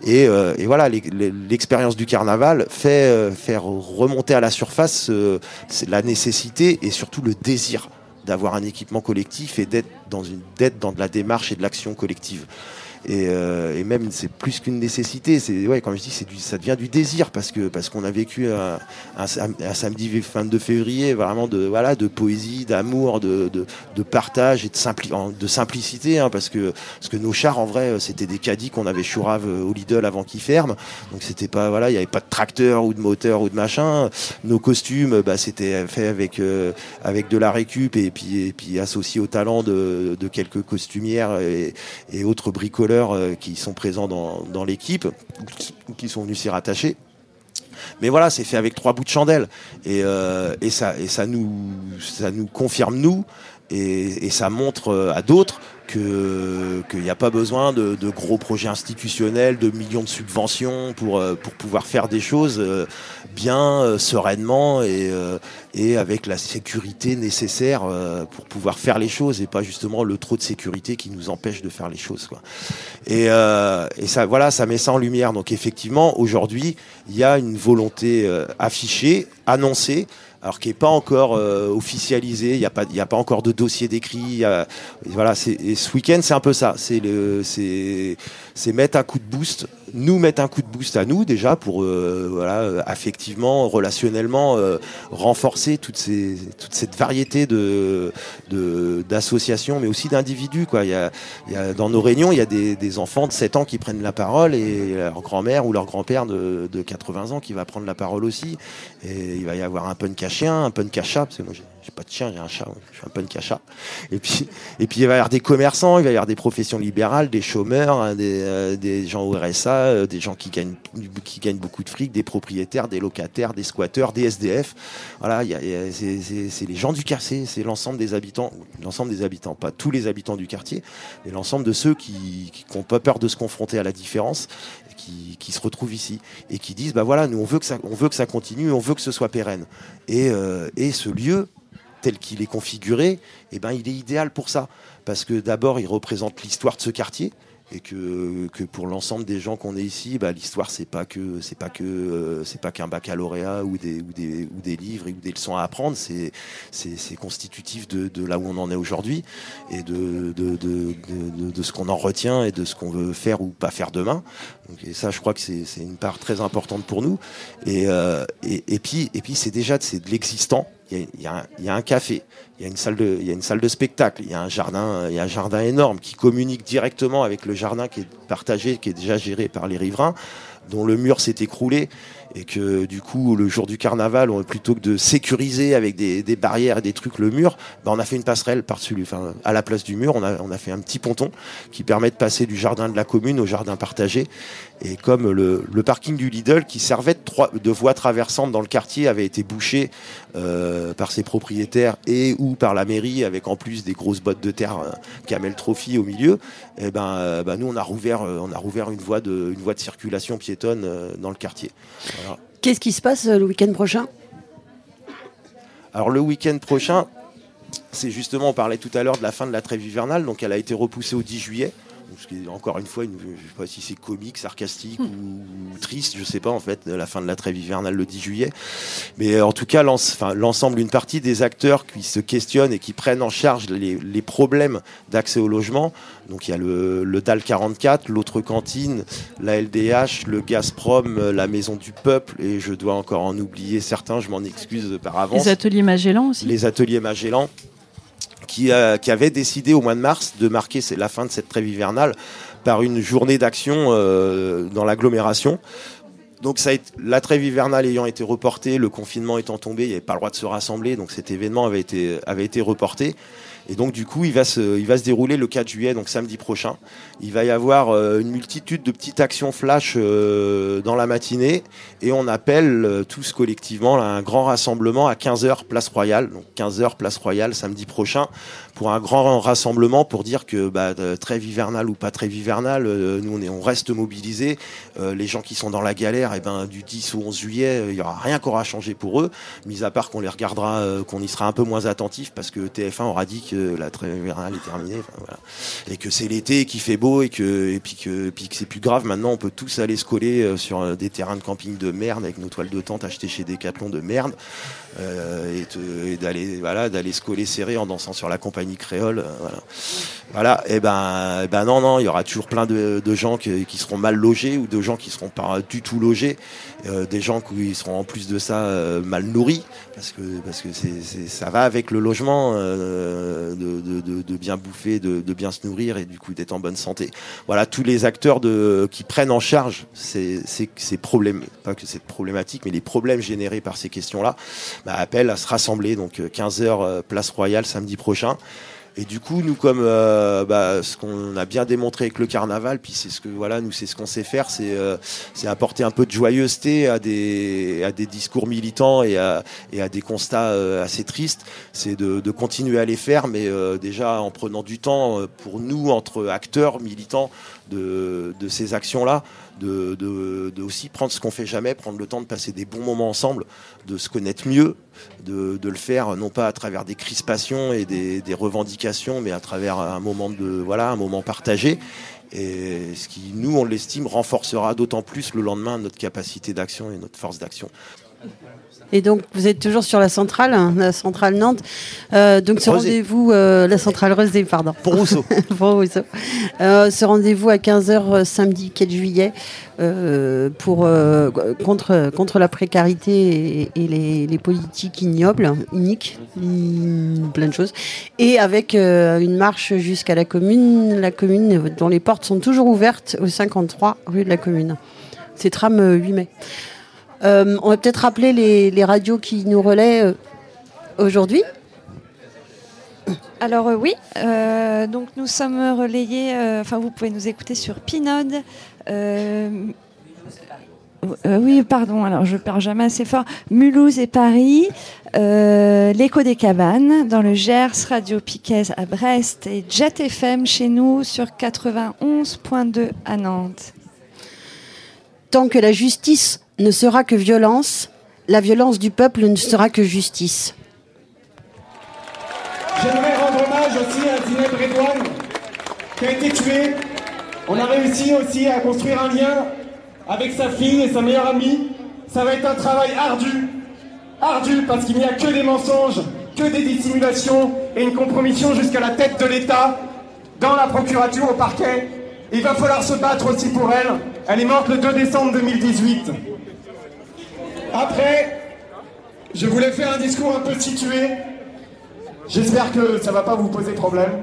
Et, euh, voilà, l'expérience du carnaval fait euh, faire remonter à la surface la nécessité et surtout le désir d'avoir un équipement collectif et d'être dans une d'être dans de la démarche et de l'action collective. Et, euh, et même c'est plus qu'une nécessité. C'est ouais, comme je dis, c'est ça devient du désir parce que parce qu'on a vécu un, un, un, samedi 22 février vraiment de voilà de poésie, d'amour, de, de, de, partage et de, simpli de simplicité. Hein, parce que parce que nos chars en vrai c'était des caddies qu'on avait chourave au Lidl avant qu'ils ferment. Donc c'était pas voilà, il y avait pas de tracteur ou de moteur ou de machin. Nos costumes, bah, c'était fait avec euh, avec de la récup et puis et puis associé au talent de, de quelques costumières et, et autres bricoleurs euh, qui sont présents dans, l'équipe, qui sont venus s'y rattacher. Mais voilà, c'est fait avec trois bouts de chandelle. Et, euh, ça, nous, confirme, nous, et, et ça montre euh, à d'autres qu'il n'y a pas besoin de, de, gros projets institutionnels, de millions de subventions pour, euh, pour pouvoir faire des choses euh, bien, sereinement et, et avec la sécurité nécessaire pour pouvoir faire les choses et pas justement le trop de sécurité qui nous empêche de faire les choses. Quoi. Et, et ça, voilà, ça met ça en lumière. Donc effectivement, aujourd'hui, il y a une volonté affichée, annoncée, alors qui est pas encore euh, officialisé. Il n'y a pas, a pas encore de dossier décrit. voilà, ce week-end, c'est un peu ça. C'est mettre un coup de boost, nous mettre un coup de boost à nous déjà pour, euh, voilà, affectivement, relationnellement, euh, renforcer toute cette variété de, de d'associations, mais aussi d'individus. Y a, y a dans nos réunions, il y a des, enfants de 7 ans qui prennent la parole et leur grand-mère ou leur grand-père de 80 ans qui va prendre la parole aussi. Et il va y avoir un punk à chien, un punk à chat, parce que moi j'ai pas de chien, j'ai un chat, je suis un punk à chat. Et puis, et puis il va y avoir des commerçants, il va y avoir des professions libérales, des chômeurs, hein, des, euh, des gens au RSA, euh, des gens qui gagnent, qui gagnent beaucoup de fric, des propriétaires, des locataires, des squatteurs, des SDF. Voilà, y a, c'est les gens du quartier, c'est l'ensemble des habitants, l'ensemble des habitants, pas tous les habitants du quartier, mais l'ensemble de ceux qui n'ont pas peur de se confronter à la différence qui, se retrouvent ici et qui disent bah voilà nous on veut que ça on veut que ça continue on veut que ce soit pérenne. Et, euh, ce lieu tel qu'il est configuré eh ben il est idéal pour ça. Parce que d'abord il représente l'histoire de ce quartier et que, que pour l'ensemble des gens qu'on est ici, bah, l'histoire c'est pas que c'est pas que euh, c'est pas qu'un baccalauréat ou des, ou des ou des livres ou des leçons à apprendre, c'est c'est constitutif de, de, là où on en est aujourd'hui et de de, de, de, ce qu'on en retient et de ce qu'on veut faire ou pas faire demain. Et ça, je crois que c'est une part très importante pour nous. Et, euh, et puis et puis c'est déjà c'est de l'existant il y, a, un café, il y a une salle de, il y a une salle de spectacle, il y a un jardin, il y a un jardin énorme qui communique directement avec le jardin qui est partagé, qui est déjà géré par les riverains, dont le mur s'est écroulé et que du coup le jour du carnaval, plutôt que de sécuriser avec des, barrières et des trucs le mur, bah, on a fait une passerelle par-dessus, enfin à la place du mur, on a, on a fait un petit ponton qui permet de passer du jardin de la commune au jardin partagé. Et comme le, le parking du Lidl qui servait de, trois, de voie traversante dans le quartier avait été bouché euh, par ses propriétaires et ou par la mairie avec en plus des grosses bottes de terre euh, Camel Trophy au milieu, eh ben, euh, ben nous on a rouvert, euh, on a rouvert une voie de, une voie de circulation piétonne euh, dans le quartier. Qu'est-ce qui se passe le week-end prochain? Alors le week-end prochain, c'est justement, on parlait tout à l'heure de la fin de la trêve hivernale, donc elle a été repoussée au 10 juillet. Encore une fois, une, je ne sais pas si c'est comique, sarcastique ou, triste, je ne sais pas en fait, la fin de la trêve hivernale le 10 juillet. Mais en tout cas, l'ensemble, une partie des acteurs qui se questionnent et qui prennent en charge les, les problèmes d'accès au logement donc il y a le, le DAL 44, l'autre cantine, la LDH, le Gazprom, la Maison du Peuple, et je dois encore en oublier certains, je m'en excuse par avance. Les ateliers Magellan aussi Les ateliers Magellan, qui, avaient décidé au mois de mars de marquer la fin de cette trêve hivernale par une journée d'action euh, dans l'agglomération. Donc la trêve hivernale ayant été reportée, le confinement étant tombé, il n'y avait pas le droit de se rassembler, donc cet événement avait avait été reporté. Et donc du coup, il va se, il va se dérouler le 4 juillet, donc samedi prochain. Il va y avoir euh, une multitude de petites actions flash euh, dans la matinée, et on appelle euh, tous collectivement un grand rassemblement à 15h place Royale, donc 15h place Royale samedi prochain, pour un grand rassemblement pour dire que bah, trêve hivernale ou pas trêve hivernale, nous on, est, on reste mobilisés. les gens qui sont dans la galère, et eh ben, du 10 au 11 juillet, il y aura rien qui aura changé pour eux, mis à part qu'on les regardera, qu'on y sera un peu moins attentif parce que TF1 aura dit que la trêve hivernale est terminée. Et que c'est l'été qui fait beau et que, et puis que, puis que c'est plus grave. Maintenant, on peut tous aller se coller sur des terrains de camping de merde avec nos toiles de tente achetées chez Decathlon de merde. Euh, et, d'aller voilà d'aller se coller serré en dansant sur la compagnie créole euh, voilà. Voilà et ben ben non non il y aura toujours plein de, gens qui, seront mal logés ou de gens qui seront pas du tout logés euh, des gens qui seront en plus de ça mal nourris parce que parce que c'est ça va avec le logement de, de, bien bouffer de, bien se nourrir et du coup d'être en bonne santé voilà tous les acteurs de qui prennent en charge ces, problèmes pas que c'est problématique mais les problèmes générés par ces questions là bah, appelle à se rassembler. Donc 15h euh, euh, place Royale samedi prochain. Et du coup, nous, comme euh, bah, ce qu'on a bien démontré avec le carnaval, puis c'est ce que voilà, nous, c'est ce qu'on sait faire, c'est c'est apporter un peu de joyeuseté à des discours militants et à des constats assez tristes. C'est de, continuer à les faire, mais déjà en prenant du temps pour nous entre acteurs militants de de ces actions là de, aussi prendre ce qu'on fait jamais, prendre le temps de passer des bons moments ensemble, de se connaître mieux, de, le faire non pas à travers des crispations et des, revendications, mais à travers un moment de voilà un moment partagé. Et ce qui, nous, on l'estime, renforcera d'autant plus le lendemain notre capacité d'action et notre force d'action. Et donc, vous êtes toujours sur la centrale, hein, la centrale Nantes. Euh, donc, ce rendez-vous, euh, la centrale Rosé, pardon. Pour Rousseau. pour Rousseau. Euh, ce rendez-vous à 15h samedi 4 juillet pour, contre, contre la précarité et, les, les, politiques ignobles, uniques, plein de choses. Et avec une marche jusqu'à la commune, la commune dont les portes sont toujours ouvertes au 53 rue de la commune. C'est tram 8 mai. Euh, on va peut-être rappeler les, radios qui nous relaient euh, aujourd'hui. Alors euh, oui, donc nous sommes relayés, enfin vous pouvez nous écouter sur Pinode. oui, pardon, alors je perds jamais assez fort. Mulhouse et Paris, l'écho des cabanes dans le Gers, Radio Piquet à Brest et Jet FM chez nous sur 91.2 à Nantes. Tant que la justice ne sera que violence, la violence du peuple ne sera que justice. J'aimerais rendre hommage aussi à Zineb Redouane, qui a été tué. On a réussi aussi à construire un lien avec sa fille et sa meilleure amie. Ça va être un travail ardu, ardu parce qu'il n'y a que des mensonges, que des dissimulations et une compromission jusqu'à la tête de l'État dans la procurature au parquet. Il va falloir se battre aussi pour elle. Elle est morte le 2 décembre 2018. Après, je voulais faire un discours un peu situé. J'espère que ça ne va pas vous poser problème.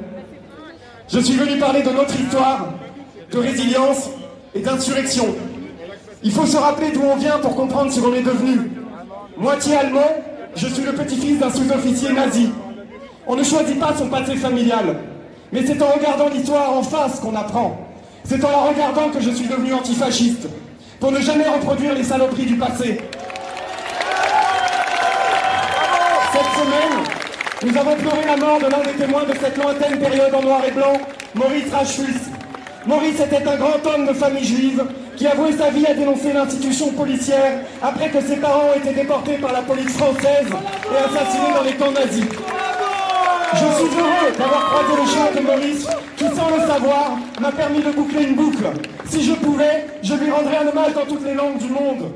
Je suis venu parler de notre histoire, de résilience et d'insurrection. Il faut se rappeler d'où on vient pour comprendre ce qu'on est devenu. Moitié allemand, je suis le petit-fils d'un sous-officier nazi. On ne choisit pas son passé familial, mais c'est en regardant l'histoire en face qu'on apprend. C'est en la regardant que je suis devenu antifasciste, pour ne jamais reproduire les saloperies du passé. Cette semaine, nous avons pleuré la mort de l'un des témoins de cette lointaine période en noir et blanc, Maurice Rachus. Maurice était un grand homme de famille juive qui a voué sa vie à dénoncer l'institution policière après que ses parents ont été déportés par la police française et assassinés dans les camps nazis. Je suis heureux d'avoir croisé le chemin de Maurice qui, sans le savoir, m'a permis de boucler une boucle. Si je pouvais, je lui rendrais un hommage dans toutes les langues du monde.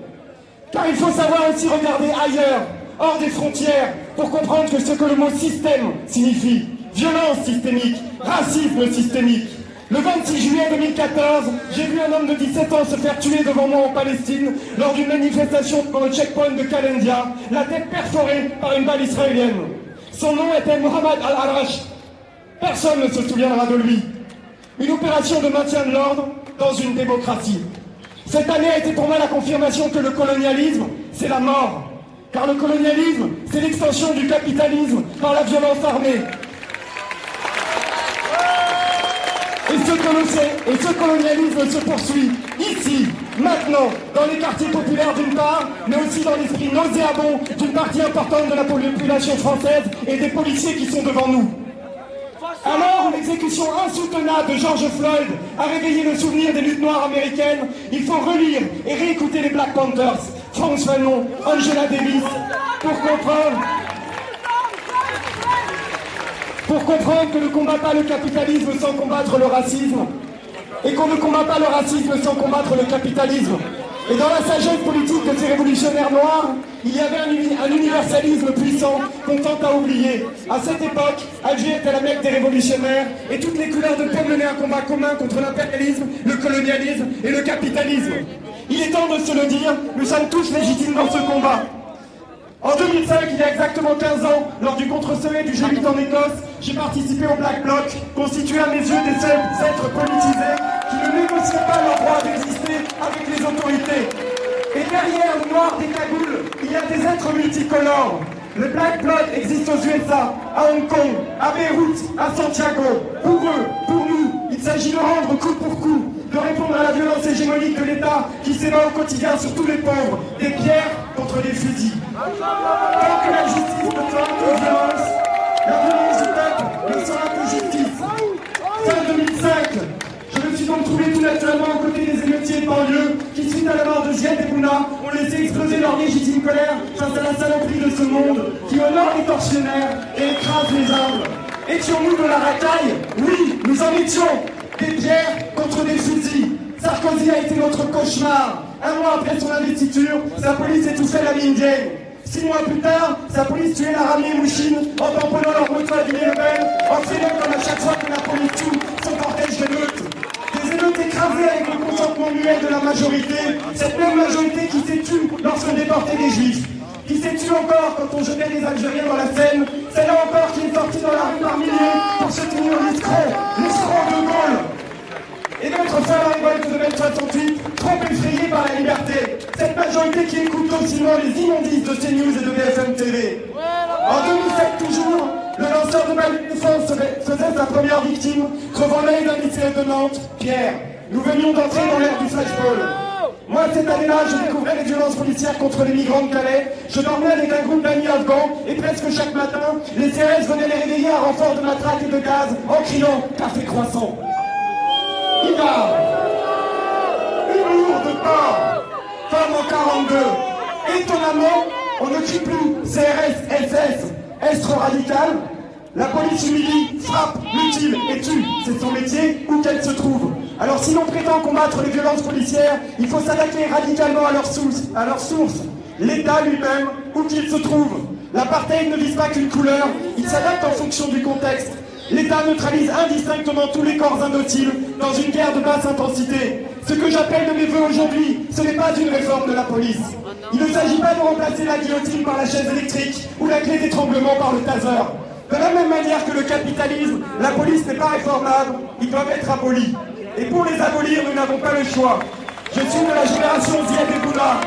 Car il faut savoir aussi regarder ailleurs, hors des frontières, pour comprendre que ce que le mot système signifie. Violence systémique, racisme systémique. Le 26 juillet 2014, j'ai vu un homme de 17 ans se faire tuer devant moi en Palestine lors d'une manifestation dans le checkpoint de Kalendia, la tête perforée par une balle israélienne. Son nom était Mohamed Al-Arash. Personne ne se souviendra de lui. Une opération de maintien de l'ordre dans une démocratie. Cette année a été pour moi la confirmation que le colonialisme, c'est la mort. Car le colonialisme, c'est l'extension du capitalisme par la violence armée. Et ce, colonialisme se poursuit ici, maintenant, dans les quartiers populaires d'une part, mais aussi dans l'esprit nauséabond d'une partie importante de la population française et des policiers qui sont devant nous. Alors, l'exécution insoutenable de George Floyd a réveillé le souvenir des luttes noires américaines. Il faut relire et réécouter les Black Panthers, Franz Fanon, Angela Davis, pour comprendre pour que ne combat pas le capitalisme sans combattre le racisme, et qu'on ne combat pas le racisme sans combattre le capitalisme. Et dans la sagesse politique de ces révolutionnaires noirs, il y avait un, un universalisme puissant qu'on tente à oublier. À cette époque, Alger était la mecque des révolutionnaires et toutes les couleurs de peau menaient un combat commun contre l'impérialisme, le colonialisme et le capitalisme. Il est temps de se le dire, nous sommes tous légitimes dans ce combat. En 2005, il y a exactement 15 ans, lors du contre-sommet du G8 en Écosse, j'ai participé au Black Bloc, constitué à mes yeux des seuls êtres politisés qui ne négociaient pas leur droit d'exister avec les autorités. Et derrière le noir des cagoules, il y a des êtres multicolores. Le Black Bloc existe aux USA, à Hong Kong, à Beyrouth, à Santiago. Pour eux, pour nous, il s'agit de rendre coup pour coup, de répondre à la violence hégémonique de l'État qui s'ébat au quotidien sur tous les pauvres, des pierres contre des fusils. Tant que la justice ne sera que violence, la violence du peuple ne sera que justice. Fin 2005, je me suis donc trouvé tout naturellement aux côtés des émeutiers de banlieue qui, suite à la mort de Ziad et Bouna, ont laissé exploser leur légitime colère face à la saloperie de ce monde qui honore les tortionnaires et écrase les humbles. Étions-nous de la racaille? Oui, nous en étions des pierres contre des fusils. Sarkozy a été notre cauchemar. Un mois après son investiture, sa police étouffait la mine. Six mois plus tard, sa police tuait la ramée Mouchine en tamponnant leur moto à Le Pen, en traînant comme à chaque fois que la police tue son cortège d'émeutes. Des émeutes écrasées avec le consentement muet de la majorité, cette même majorité qui s'est tue lorsqu'on déportait des juifs qui s'est tué encore quand on jetait les Algériens dans la Seine, celle-là encore qui est sortie dans la rue par milliers pour se tenir l'escroc, l'escroc de Gaulle. Et notre la révolte de mai 68, trop effrayée par la liberté. Cette majorité qui écoute docilement les immondices de CNews et de BFM TV. En 2007 toujours, le lanceur de défense faisait sa première victime, crevant l'œil d'un lycéen de Nantes, Pierre. Nous venions d'entrer dans l'ère du flashball. Cette année-là, je découvrais les violences policières contre les migrants de Calais. Je dormais avec un groupe d'amis afghans et presque chaque matin, les CRS venaient les réveiller à renfort de matraques et de gaz en criant Café croissant. Ida Humour de porc Femme en 42 Étonnamment, on ne crie plus CRS, SS, est trop radical La police humilie, frappe, mutile et tue. C'est son métier, où qu'elle se trouve. Alors si l'on prétend combattre les violences policières, il faut s'attaquer radicalement à leur source. L'État lui-même, où qu'il se trouve. L'apartheid ne vise pas qu'une couleur, il s'adapte en fonction du contexte. L'État neutralise indistinctement tous les corps inutiles dans une guerre de basse intensité. Ce que j'appelle de mes voeux aujourd'hui, ce n'est pas une réforme de la police. Il ne s'agit pas de remplacer la guillotine par la chaise électrique ou la clé d'étranglement par le taser. De la même manière que le capitalisme, la police n'est pas réformable, ils doivent être abolis. Et pour les abolir, nous n'avons pas le choix. Je suis de la génération Ziad et Bouna.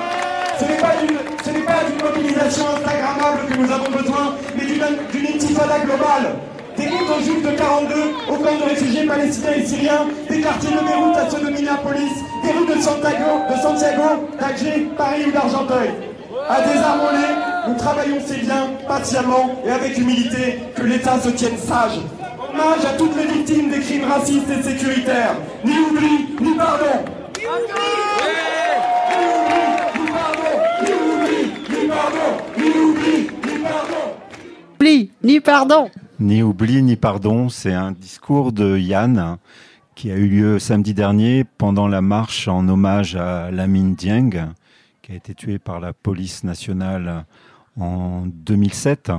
Ce n'est pas d'une mobilisation instagrammable que nous avons besoin, mais d'une intifada globale. Des aux Juifs de 42, au camp de réfugiés palestiniens et syriens, des quartiers de Beyrouth à ceux de Minneapolis, des routes de Santiago, de d'Alger, Paris ou d'Argenteuil. À désarmer, nous travaillons ces biens patiemment et avec humilité, que l'État se tienne sage. Hommage à toutes les victimes des crimes racistes et sécuritaires. Ni oubli, ni pardon. Ni oubli, ni pardon. Ni oubli, ni pardon. Ni oubli, ni pardon. Oubli, ni pardon. Ni oubli ni pardon, c'est un discours de Yann qui a eu lieu samedi dernier pendant la marche en hommage à Lamine Dieng, qui a été tué par la police nationale en 2007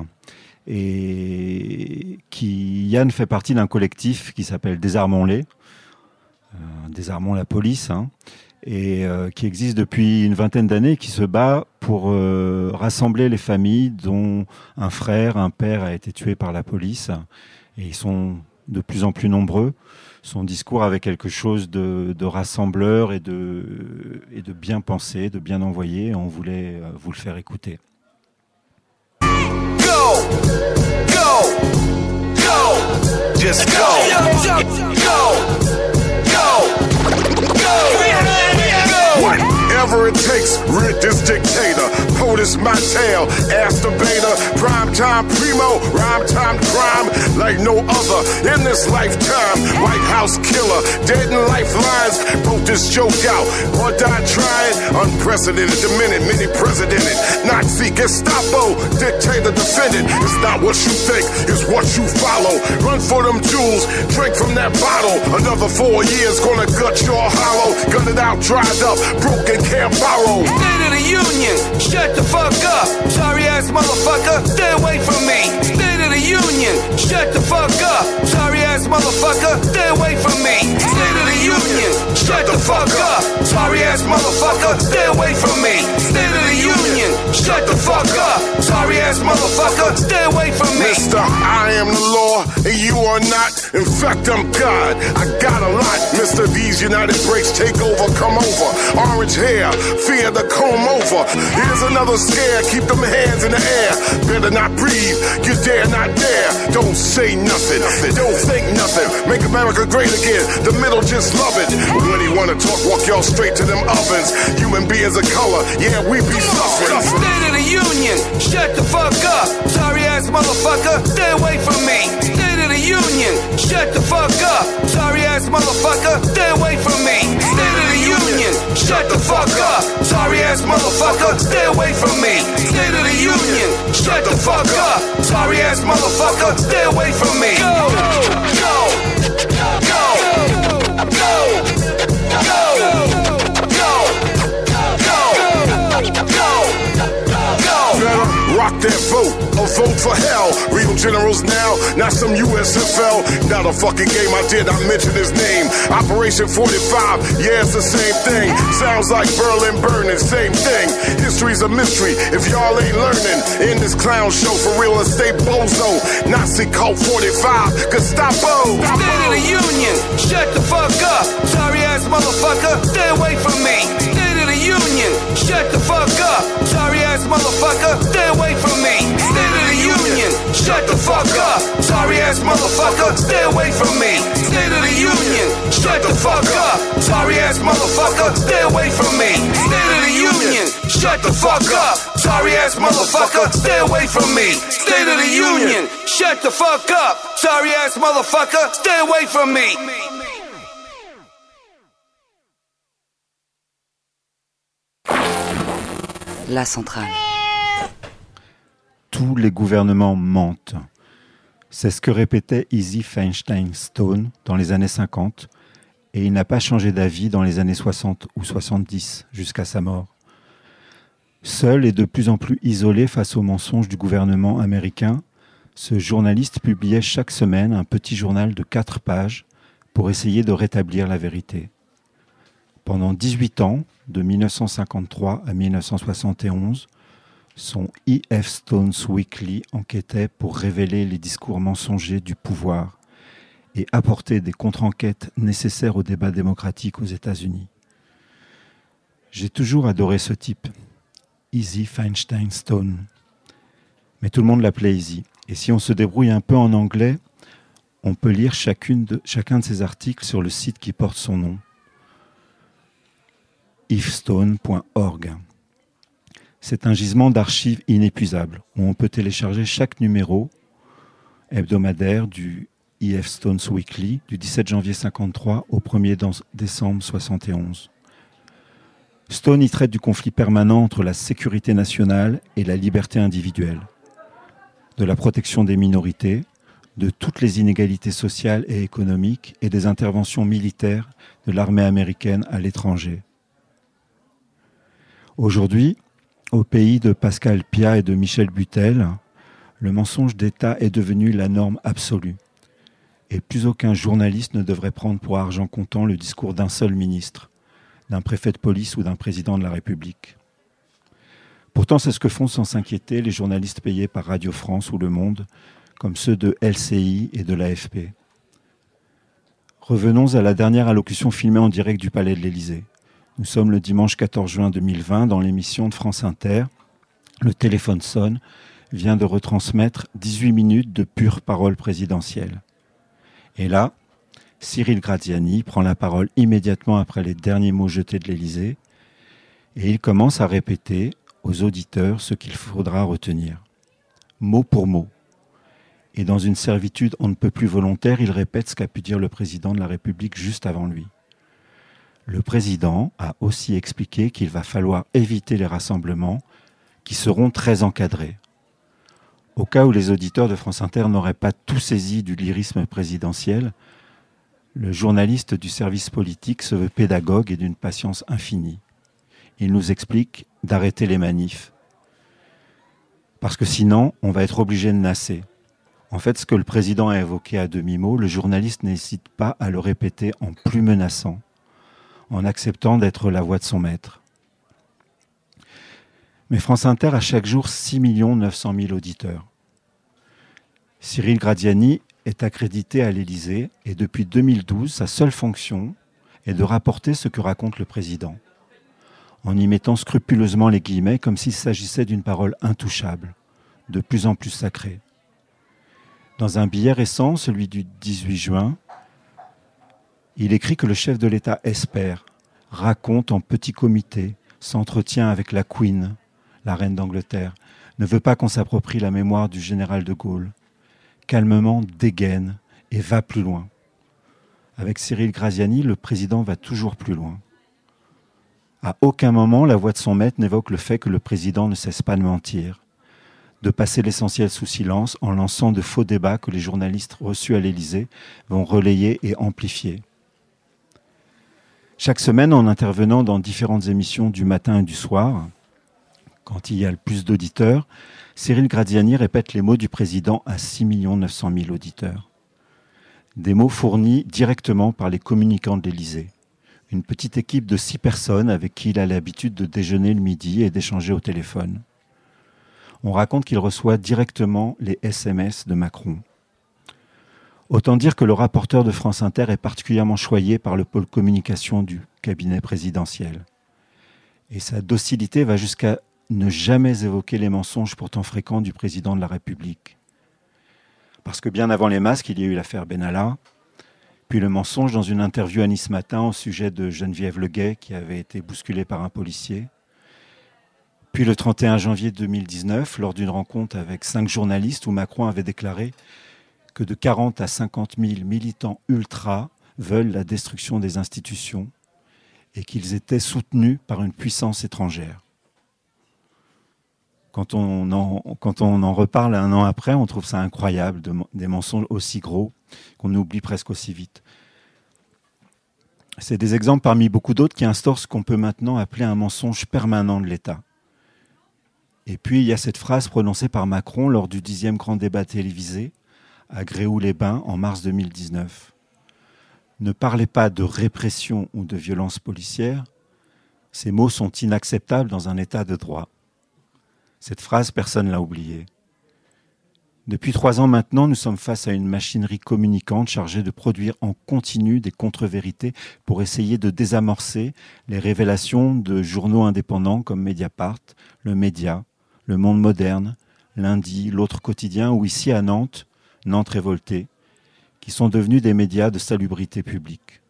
et qui Yann fait partie d'un collectif qui s'appelle Désarmons-les, euh, Désarmons la police, hein, et euh, qui existe depuis une vingtaine d'années, qui se bat pour euh, rassembler les familles dont un frère, un père a été tué par la police. Et ils sont de plus en plus nombreux. Son discours avait quelque chose de, rassembleur et de, et de bien pensé, de bien envoyé. On voulait euh, vous le faire écouter. Go, go, go, just go, go, go, go, go. Whatever it takes, rid this dictator. POTUS my tail, ass. Prime time primo, rhyme time crime like no other in this lifetime. White House killer, dead in lifelines. Broke this joke out, or died trying. Unprecedented, the minute, many presidented. Nazi, Gestapo, dictator, defendant. It's not what you think, it's what you follow. Run for them jewels, drink from that bottle. Another four years gonna gut your hollow. Gun it out, dried up, broken, can't borrow. State of the Union, shut the fuck up. Sorry ass motherfucker, stay away from me. State of the Union, shut the fuck up. Sorry ass motherfucker, stay away from me. State of the Union, shut the fuck up. Sorry ass motherfucker, stay away from me. State of the Union, shut the fuck up. Sorry ass motherfucker, stay away from me. Mister, I am the law, and you are not. In fact, I'm God. I got a lot. Mister, these United breaks take over, come over. Orange hair, fear the comb over. Here's another scare, keep them hands in the air. Better not breathe, you dare not dare. Don't say nothing, don't think nothing. Make America great again, the middle just love it. When he wanna talk, walk y'all straight to them ovens. Human beings of color, yeah, we be suffering. State of the Union, shut the fuck up. Sorry ass motherfucker, stay away from me. The Union, shut the fuck up. Sorry ass motherfucker, stay away from me. State of the Union, shut the fuck up. Sorry ass motherfucker, stay away from me. State of the Union, shut the fuck up. Sorry ass motherfucker, stay away from me. Go, go, go, rock that vote a vote for hell. Real generals now, not some USFL. Not a fucking game, I did not mention his name. Operation 45, yeah, it's the same thing. Sounds like Berlin burning, same thing. History's a mystery if y'all ain't learning. In this clown show for real estate bozo. Nazi cult 45, Gestapo. State of the Union, shut the fuck up. Sorry ass motherfucker, stay away from me. Union, shut the fuck up. Sorry ass motherfucker, stay away from me. State of the Union, shut the fuck up. Sorry ass motherfucker, stay away from me. State of the Union, shut the fuck up. Sorry ass motherfucker, stay away from me. State of the Union, shut the fuck up. Sorry ass motherfucker, stay away from me. State of the Union, shut the fuck up. Sorry ass motherfucker, stay away from me. La centrale. Tous les gouvernements mentent. C'est ce que répétait Easy Feinstein Stone dans les années 50, et il n'a pas changé d'avis dans les années 60 ou 70 jusqu'à sa mort. Seul et de plus en plus isolé face aux mensonges du gouvernement américain, ce journaliste publiait chaque semaine un petit journal de quatre pages pour essayer de rétablir la vérité. Pendant 18 ans, de 1953 à 1971, son E.F. Stone's Weekly enquêtait pour révéler les discours mensongers du pouvoir et apporter des contre-enquêtes nécessaires au débat démocratique aux États-Unis. J'ai toujours adoré ce type, Easy Feinstein Stone. Mais tout le monde l'appelait Easy. Et si on se débrouille un peu en anglais, on peut lire chacun de ses articles sur le site qui porte son nom, ifstone.org. C'est un gisement d'archives inépuisable où on peut télécharger chaque numéro hebdomadaire du E.F. Stones Weekly du 17 janvier 53 au 1er dans- décembre 71. Stone y traite du conflit permanent entre la sécurité nationale et la liberté individuelle, de la protection des minorités, de toutes les inégalités sociales et économiques et des interventions militaires de l'armée américaine à l'étranger. Aujourd'hui, au pays de Pascal Piat et de Michel Butel, le mensonge d'État est devenu la norme absolue. Et plus aucun journaliste ne devrait prendre pour argent comptant le discours d'un seul ministre, d'un préfet de police ou d'un président de la République. Pourtant, c'est ce que font sans s'inquiéter les journalistes payés par Radio France ou Le Monde, comme ceux de LCI et de l'AFP. Revenons à la dernière allocution filmée en direct du Palais de l'Élysée. Nous sommes le dimanche 14 juin 2020 dans l'émission de France Inter. Le téléphone sonne, vient de retransmettre 18 minutes de pure parole présidentielle. Et là, Cyril Graziani prend la parole immédiatement après les derniers mots jetés de l'Élysée. Et il commence à répéter aux auditeurs ce qu'il faudra retenir, mot pour mot. Et dans une servitude on ne peut plus volontaire, il répète ce qu'a pu dire le président de la République juste avant lui. Le président a aussi expliqué qu'il va falloir éviter les rassemblements qui seront très encadrés. Au cas où les auditeurs de France Inter n'auraient pas tout saisi du lyrisme présidentiel, le journaliste du service politique se veut pédagogue et d'une patience infinie. Il nous explique d'arrêter les manifs. Parce que sinon, on va être obligé de nasser. En fait, ce que le président a évoqué à demi-mot, le journaliste n'hésite pas à le répéter en plus menaçant, en acceptant d'être la voix de son maître. Mais France Inter a chaque jour 6 900 000 auditeurs. Cyril Gradiani est accrédité à l'Élysée et depuis 2012, sa seule fonction est de rapporter ce que raconte le président, en y mettant scrupuleusement les guillemets comme s'il s'agissait d'une parole intouchable, de plus en plus sacrée. Dans un billet récent, celui du 18 juin, il écrit que le chef de l'État espère, raconte en petit comité, s'entretient avec la Queen, la reine d'Angleterre, ne veut pas qu'on s'approprie la mémoire du général de Gaulle, calmement dégaine et va plus loin. Avec Cyril Graziani, le président va toujours plus loin. À aucun moment, la voix de son maître n'évoque le fait que le président ne cesse pas de mentir, de passer l'essentiel sous silence en lançant de faux débats que les journalistes reçus à l'Élysée vont relayer et amplifier. Chaque semaine, en intervenant dans différentes émissions du matin et du soir, quand il y a le plus d'auditeurs, Cyril Graziani répète les mots du président à 6 900 000 auditeurs. Des mots fournis directement par les communicants de l'Élysée. Une petite équipe de six personnes avec qui il a l'habitude de déjeuner le midi et d'échanger au téléphone. On raconte qu'il reçoit directement les SMS de Macron. Autant dire que le rapporteur de France Inter est particulièrement choyé par le pôle communication du cabinet présidentiel. Et sa docilité va jusqu'à ne jamais évoquer les mensonges pourtant fréquents du président de la République. Parce que bien avant les masques, il y a eu l'affaire Benalla, puis le mensonge dans une interview à Nice Matin au sujet de Geneviève Leguet qui avait été bousculée par un policier. Puis le 31 janvier 2019, lors d'une rencontre avec cinq journalistes où Macron avait déclaré que de 40 à 50 000 militants ultra veulent la destruction des institutions et qu'ils étaient soutenus par une puissance étrangère quand on, en, reparle un an après, on trouve ça incroyable, des mensonges aussi gros qu'on oublie presque aussi vite. C'est des exemples parmi beaucoup d'autres qui instaurent ce qu'on peut maintenant appeler un mensonge permanent de l'État. Et puis il y a cette phrase prononcée par Macron lors du dixième grand débat télévisé à Gréoux-les-Bains en mars 2019. Ne parlez pas de répression ou de violence policière. Ces mots sont inacceptables dans un État de droit. Cette phrase, personne ne l'a oubliée. Depuis trois ans maintenant, nous sommes face à une machinerie communicante chargée de produire en continu des contre-vérités pour essayer de désamorcer les révélations de journaux indépendants comme Mediapart, Le Média, Le Monde Moderne, Lundi, L'autre quotidien ou ici à Nantes, Nantes révoltée, qui sont devenus des médias de salubrité publique.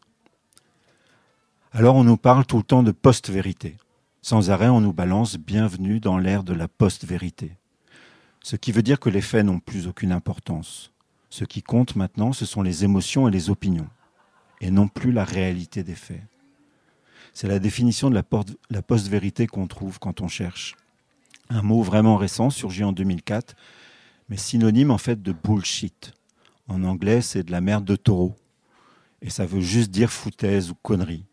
Alors on nous parle tout le temps de post-vérité. Sans arrêt, on nous balance bienvenue dans l'ère de la post-vérité. Ce qui veut dire que les faits n'ont plus aucune importance. Ce qui compte maintenant, ce sont les émotions et les opinions, et non plus la réalité des faits. C'est la définition de la post-vérité qu'on trouve quand on cherche. Un mot vraiment récent, surgi en 2004, mais synonyme en fait de bullshit. En anglais, c'est de la merde de taureau. Et ça veut juste dire foutaise ou connerie.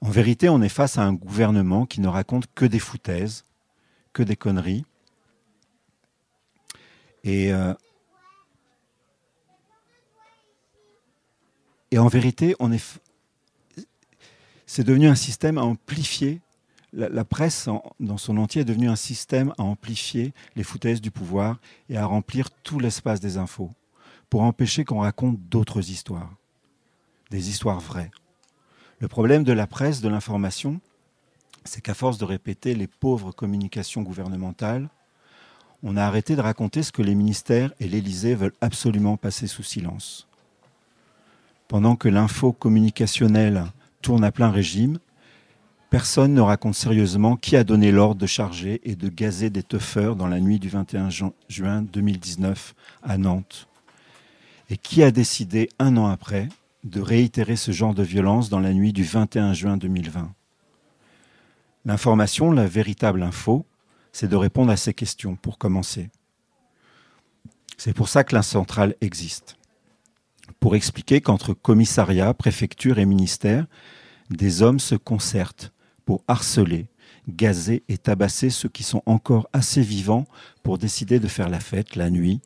En vérité, on est face à un gouvernement qui ne raconte que des foutaises, que des conneries. Et, euh, en vérité, on est, c'est devenu un système à amplifier. La, presse, dans son entier, est devenue un système à amplifier les foutaises du pouvoir et à remplir tout l'espace des infos pour empêcher qu'on raconte d'autres histoires, des histoires vraies. Le problème de la presse, de l'information, c'est qu'à force de répéter les pauvres communications gouvernementales, on a arrêté de raconter ce que les ministères et l'Élysée veulent absolument passer sous silence. Pendant que l'info communicationnelle tourne à plein régime, Personne ne raconte sérieusement qui a donné l'ordre de charger et de gazer des teufeurs dans la nuit du 21 juin 2019 à Nantes. Et qui a décidé, un an après, de réitérer ce genre de violence dans la nuit du 21 juin 2020 L'information, la véritable info, c'est de répondre à ces questions pour commencer. C'est pour ça que la existe. Pour expliquer qu'entre commissariat, préfecture et ministère, des hommes se concertent pour harceler, gazer et tabasser ceux qui sont encore assez vivants pour décider de faire la fête la nuit,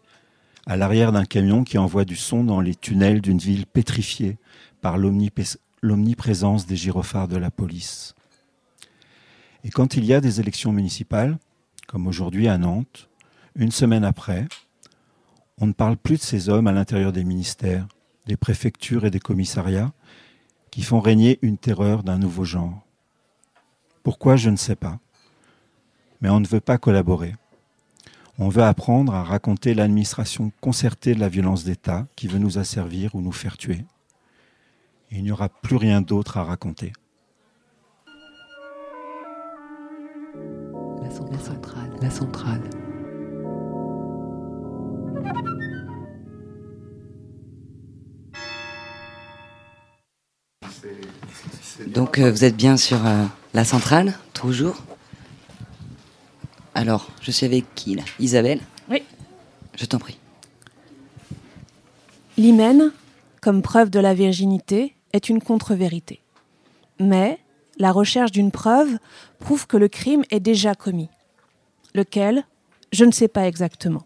à l'arrière d'un camion qui envoie du son dans les tunnels d'une ville pétrifiée par l'omniprésence des gyrophares de la police. Et quand il y a des élections municipales, comme aujourd'hui à Nantes, une semaine après, on ne parle plus de ces hommes à l'intérieur des ministères, des préfectures et des commissariats qui font régner une terreur d'un nouveau genre. Pourquoi, je ne sais pas. Mais on ne veut pas collaborer. On veut apprendre à raconter l'administration concertée de la violence d'État qui veut nous asservir ou nous faire tuer. il n'y aura plus rien d'autre à raconter. La centrale. La centrale. Donc euh, vous êtes bien sur euh, la centrale, toujours Alors, je suis avec qui là? Isabelle? Oui. Je t'en prie. L'hymen, comme preuve de la virginité, est une contre-vérité. Mais la recherche d'une preuve prouve que le crime est déjà commis. Lequel? Je ne sais pas exactement.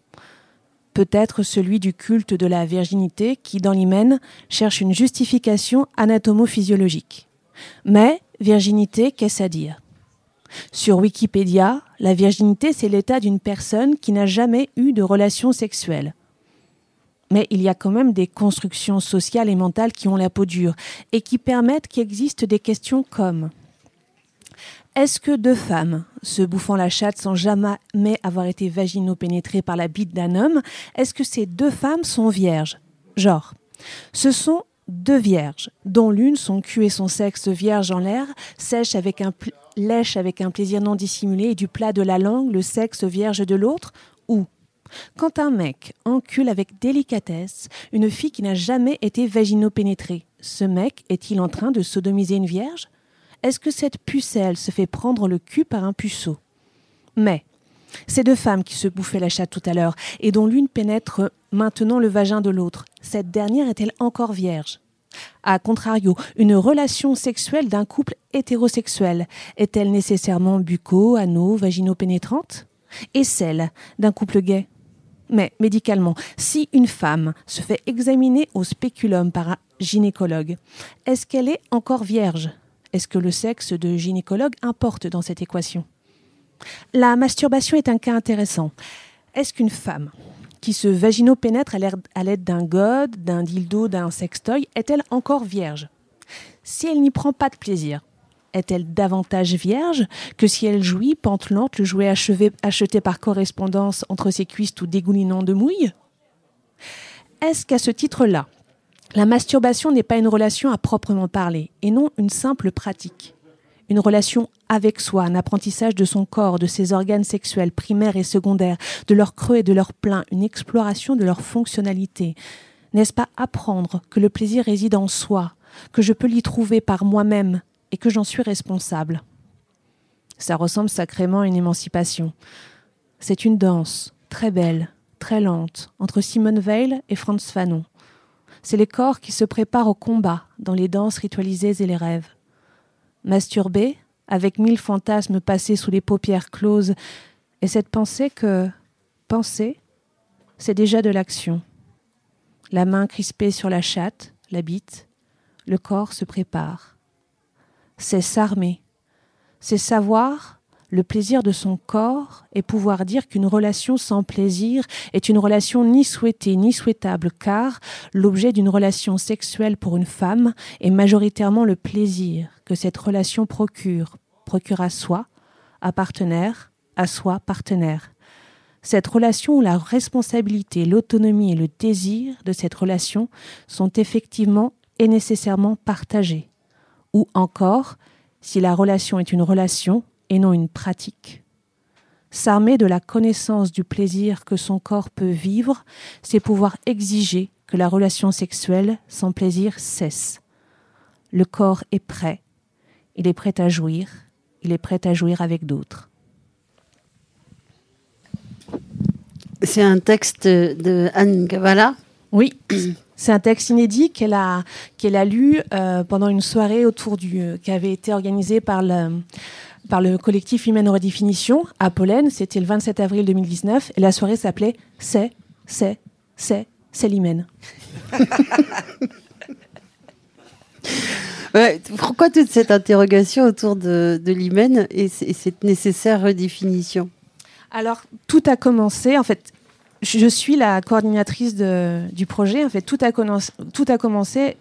Peut-être celui du culte de la virginité qui, dans l'hymen, cherche une justification anatomo-physiologique. Mais virginité, qu'est-ce à dire? Sur Wikipédia, la virginité, c'est l'état d'une personne qui n'a jamais eu de relation sexuelle. Mais il y a quand même des constructions sociales et mentales qui ont la peau dure et qui permettent qu'il existe des questions comme est-ce que deux femmes, se bouffant la chatte sans jamais avoir été vaginopénétrées par la bite d'un homme, est-ce que ces deux femmes sont vierges? Genre, ce sont deux vierges, dont l'une, son cul et son sexe vierge en l'air, sèche avec un lèche avec un plaisir non dissimulé et du plat de la langue le sexe vierge de l'autre, ou? Quand un mec encule avec délicatesse une fille qui n'a jamais été vaginopénétrée, ce mec est-il en train de sodomiser une vierge? Est-ce que cette pucelle se fait prendre le cul par un puceau? Mais ces deux femmes qui se bouffaient la chatte tout à l'heure et dont l'une pénètre maintenant le vagin de l'autre, cette dernière est-elle encore vierge? A contrario, une relation sexuelle d'un couple hétérosexuel est-elle nécessairement bucco, anneau, vaginopénétrante Et celle d'un couple gay? Mais médicalement, si une femme se fait examiner au spéculum par un gynécologue, est-ce qu'elle est encore vierge? Est-ce que le sexe de gynécologue importe dans cette équation? La masturbation est un cas intéressant. Est-ce qu'une femme qui se vaginopénètre à l'aide d'un god, d'un dildo, d'un sextoy, est-elle encore vierge? Si elle n'y prend pas de plaisir, est-elle davantage vierge que si elle jouit, pantelante, le jouet achevé, acheté par correspondance entre ses cuisses tout dégoulinant de mouille? Est-ce qu'à ce titre-là, la masturbation n'est pas une relation à proprement parler, et non une simple pratique? Une relation avec soi, un apprentissage de son corps, de ses organes sexuels primaires et secondaires, de leur creux et de leur plein, une exploration de leur fonctionnalité. N'est-ce pas apprendre que le plaisir réside en soi, que je peux l'y trouver par moi-même et que j'en suis responsable? Ça ressemble sacrément à une émancipation. C'est une danse, très belle, très lente, entre Simone Weil et Franz Fanon. C'est les corps qui se préparent au combat dans les danses ritualisées et les rêves masturbé, avec mille fantasmes passés sous les paupières closes, et cette pensée que penser, c'est déjà de l'action. La main crispée sur la chatte, la bite, le corps se prépare. C'est s'armer, c'est savoir le plaisir de son corps et pouvoir dire qu'une relation sans plaisir est une relation ni souhaitée ni souhaitable, car l'objet d'une relation sexuelle pour une femme est majoritairement le plaisir que cette relation procure, procure à soi, à partenaire, à soi, partenaire. Cette relation où la responsabilité, l'autonomie et le désir de cette relation sont effectivement et nécessairement partagés, ou encore si la relation est une relation et non une pratique. S'armer de la connaissance du plaisir que son corps peut vivre, c'est pouvoir exiger que la relation sexuelle sans plaisir cesse. Le corps est prêt, il est prêt à jouir, il est prêt à jouir avec d'autres. C'est un texte de Anne Gavala Oui, c'est un texte inédit qu'elle a, qu'elle a lu euh, pendant une soirée autour du, qui avait été organisée par le, par le collectif Humaine Redéfinition à Pollen. C'était le 27 avril 2019 et la soirée s'appelait C'est, c'est, c'est, c'est l'hymen. Pourquoi toute cette interrogation autour de, de l'hymen et, cette nécessaire redéfinition? Alors, tout a commencé, en fait, je suis la coordinatrice du projet. En fait, tout a, commencé-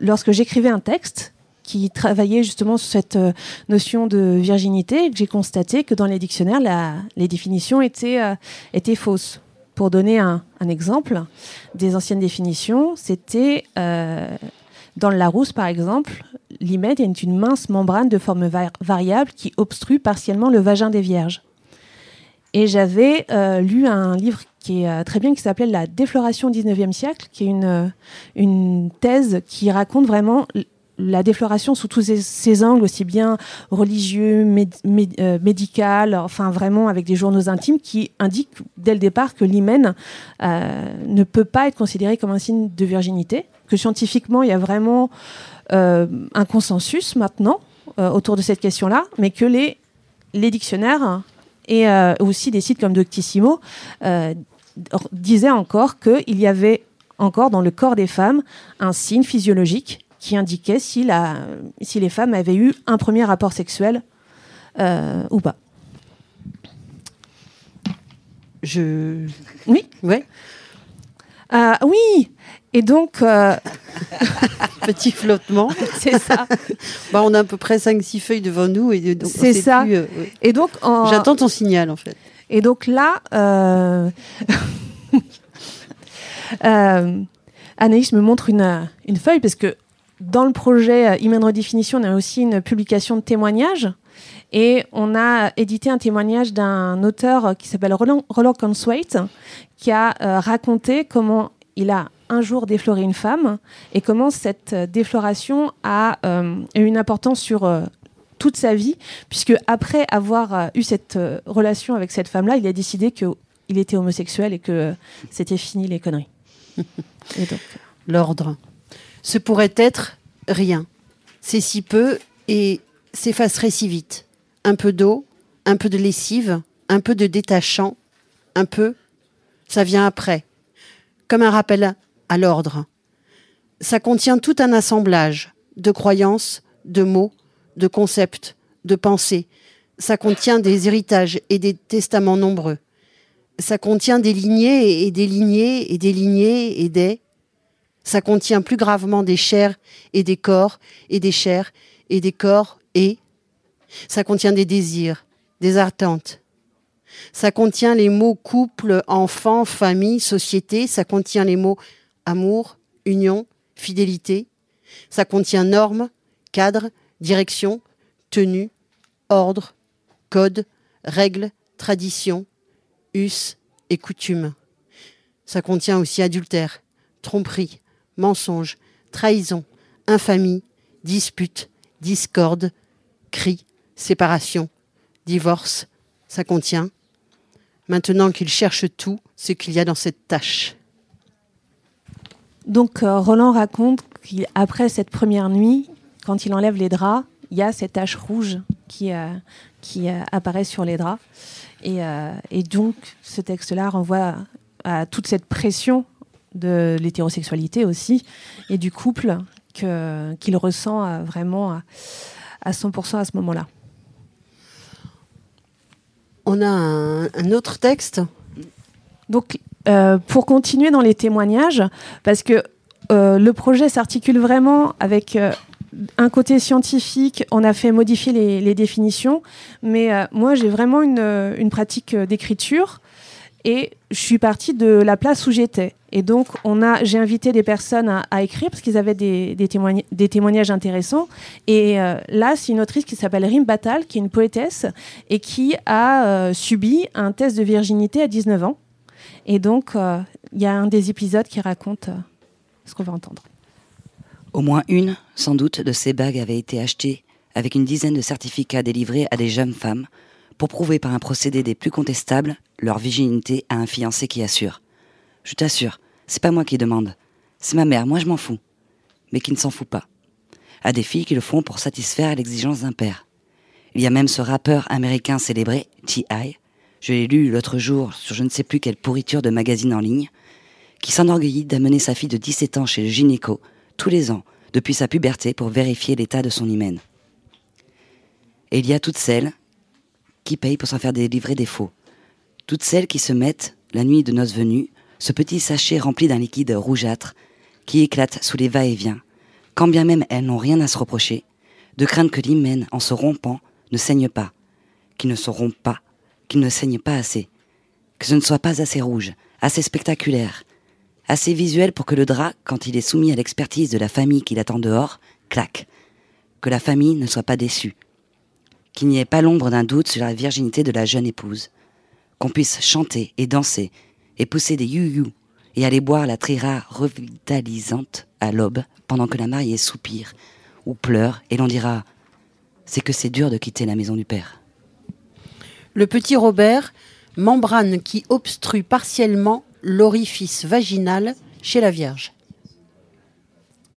lorsque j'écrivais un texte qui travaillait justement sur cette euh, notion de virginité que j'ai constaté que dans les dictionnaires, les définitions étaient, euh, étaient fausses. Pour donner un, un exemple des anciennes définitions, c'était euh, dans le Larousse, par exemple, l'hymen est une mince membrane de forme va- variable qui obstrue partiellement le vagin des vierges. Et j'avais euh, lu un livre qui est euh, très bien, qui s'appelait La défloration au 19e siècle, qui est une, euh, une thèse qui raconte vraiment la défloration sous tous ses, angles, aussi bien religieux, méd- méd- médical, enfin vraiment avec des journaux intimes qui indiquent dès le départ que l'hymen ne peut pas être considéré comme un signe de virginité, que scientifiquement il y a vraiment euh, un consensus maintenant euh, autour de cette question-là, mais que les, les dictionnaires et euh, aussi des sites comme Doctissimo disaient encore qu'il y avait encore dans le corps des femmes un signe physiologique qui indiquait si, la, si les femmes avaient eu un premier rapport sexuel ou pas. Je. Oui Ouais. Oui Et donc. euh, Petit flottement. c'est ça. Bah, on a à peu près 5-6 feuilles devant nous. et on C'est ça. plus, euh, ouais. Et donc. en- J'attends ton signal en fait. Et donc là, euh... euh, Anaïs me montre une, une feuille parce que dans le projet euh, Human Redefinition, on a aussi une publication de témoignages. Et on a édité un témoignage d'un auteur qui s'appelle Roland, Roland Conswaite, qui a euh, raconté comment il a un jour défloré une femme et comment cette euh, défloration a euh, eu une importance sur euh, toute sa vie, puisque après avoir euh, eu cette relation avec cette femme-là, il a décidé qu'il était homosexuel et que c'était fini les conneries. Et donc, L'ordre. Ce pourrait être rien. C'est si peu et s'effacerait si vite. Un peu d'eau, un peu de lessive, un peu de détachant, un peu, ça vient après. Comme un rappel à l'ordre. Ça contient tout un assemblage de croyances, de mots, de concepts, de pensées. Ça contient des héritages et des testaments nombreux. Ça contient des lignées et des lignées et des lignées et des ça contient plus gravement des chairs et des corps et des chairs et des corps et ça contient des désirs, des attentes. Ça contient les mots couple, enfant, famille, société, ça contient les mots amour, union, fidélité. Ça contient normes, cadre, direction, tenue, ordre, code, règles, tradition, us et coutumes. Ça contient aussi adultère, tromperie, mensonge, trahison, infamie, dispute, discorde, cri, séparation, divorce. Ça contient. Maintenant qu'il cherche tout ce qu'il y a dans cette tâche. Donc euh, Roland raconte qu'après cette première nuit, quand il enlève les draps, il y a cette tache rouge qui, euh, qui euh, apparaît sur les draps. Et, euh, et donc, ce texte-là renvoie à, à toute cette pression de l'hétérosexualité aussi et du couple qu'il ressent vraiment à, à 100% à ce moment-là. On a un, un autre texte? Donc, euh, pour continuer dans les témoignages, parce que euh, le projet s'articule vraiment avec euh, un côté scientifique, on a fait modifier les, définitions, mais moi j'ai vraiment une, pratique d'écriture et je suis partie de la place où j'étais. Et donc, on a, j'ai invité des personnes à, écrire parce qu'ils avaient des, témoignages intéressants. Et là, c'est une autrice qui s'appelle Rim Batal, qui est une poétesse et qui a subi un test de virginité à 19 ans. Et donc, euh, il y a un des épisodes qui raconte ce qu'on va entendre. Au moins une, sans doute, de ces bagues avait été achetée avec une dizaine de certificats délivrés à des jeunes femmes pour prouver par un procédé des plus contestables leur virginité à un fiancé qui assure. Je t'assure, c'est pas moi qui demande. C'est ma mère, moi je m'en fous. Mais qui ne s'en fout pas. À des filles qui le font pour satisfaire l'exigence d'un père. Il y a même ce rappeur américain célébré, T.I., je l'ai lu l'autre jour sur je ne sais plus quelle pourriture de magazine en ligne, qui s'enorgueillit d'amener sa fille de 17 ans chez le gynéco tous les ans depuis sa puberté pour vérifier l'état de son hymen. Et il y a toutes celles qui payent pour s'en faire délivrer des faux. Toutes celles qui se mettent, la nuit de noces venues, ce petit sachet rempli d'un liquide rougeâtre qui éclate sous les va-et-vient, quand bien même elles n'ont rien à se reprocher, de craindre que l'hymen, en se rompant, ne saigne pas, qu'il ne se rompe pas, qu'il ne saigne pas assez, que ce ne soit pas assez rouge, assez spectaculaire, assez visuel pour que le drap, quand il est soumis à l'expertise de la famille qui l'attend dehors, claque, que la famille ne soit pas déçue, qu'il n'y ait pas l'ombre d'un doute sur la virginité de la jeune épouse, qu'on puisse chanter et danser et pousser des you et aller boire la très rare revitalisante à l'aube pendant que la mariée soupire ou pleure et l'on dira c'est que c'est dur de quitter la maison du père. Le petit Robert, membrane qui obstrue partiellement l'orifice vaginal chez la Vierge.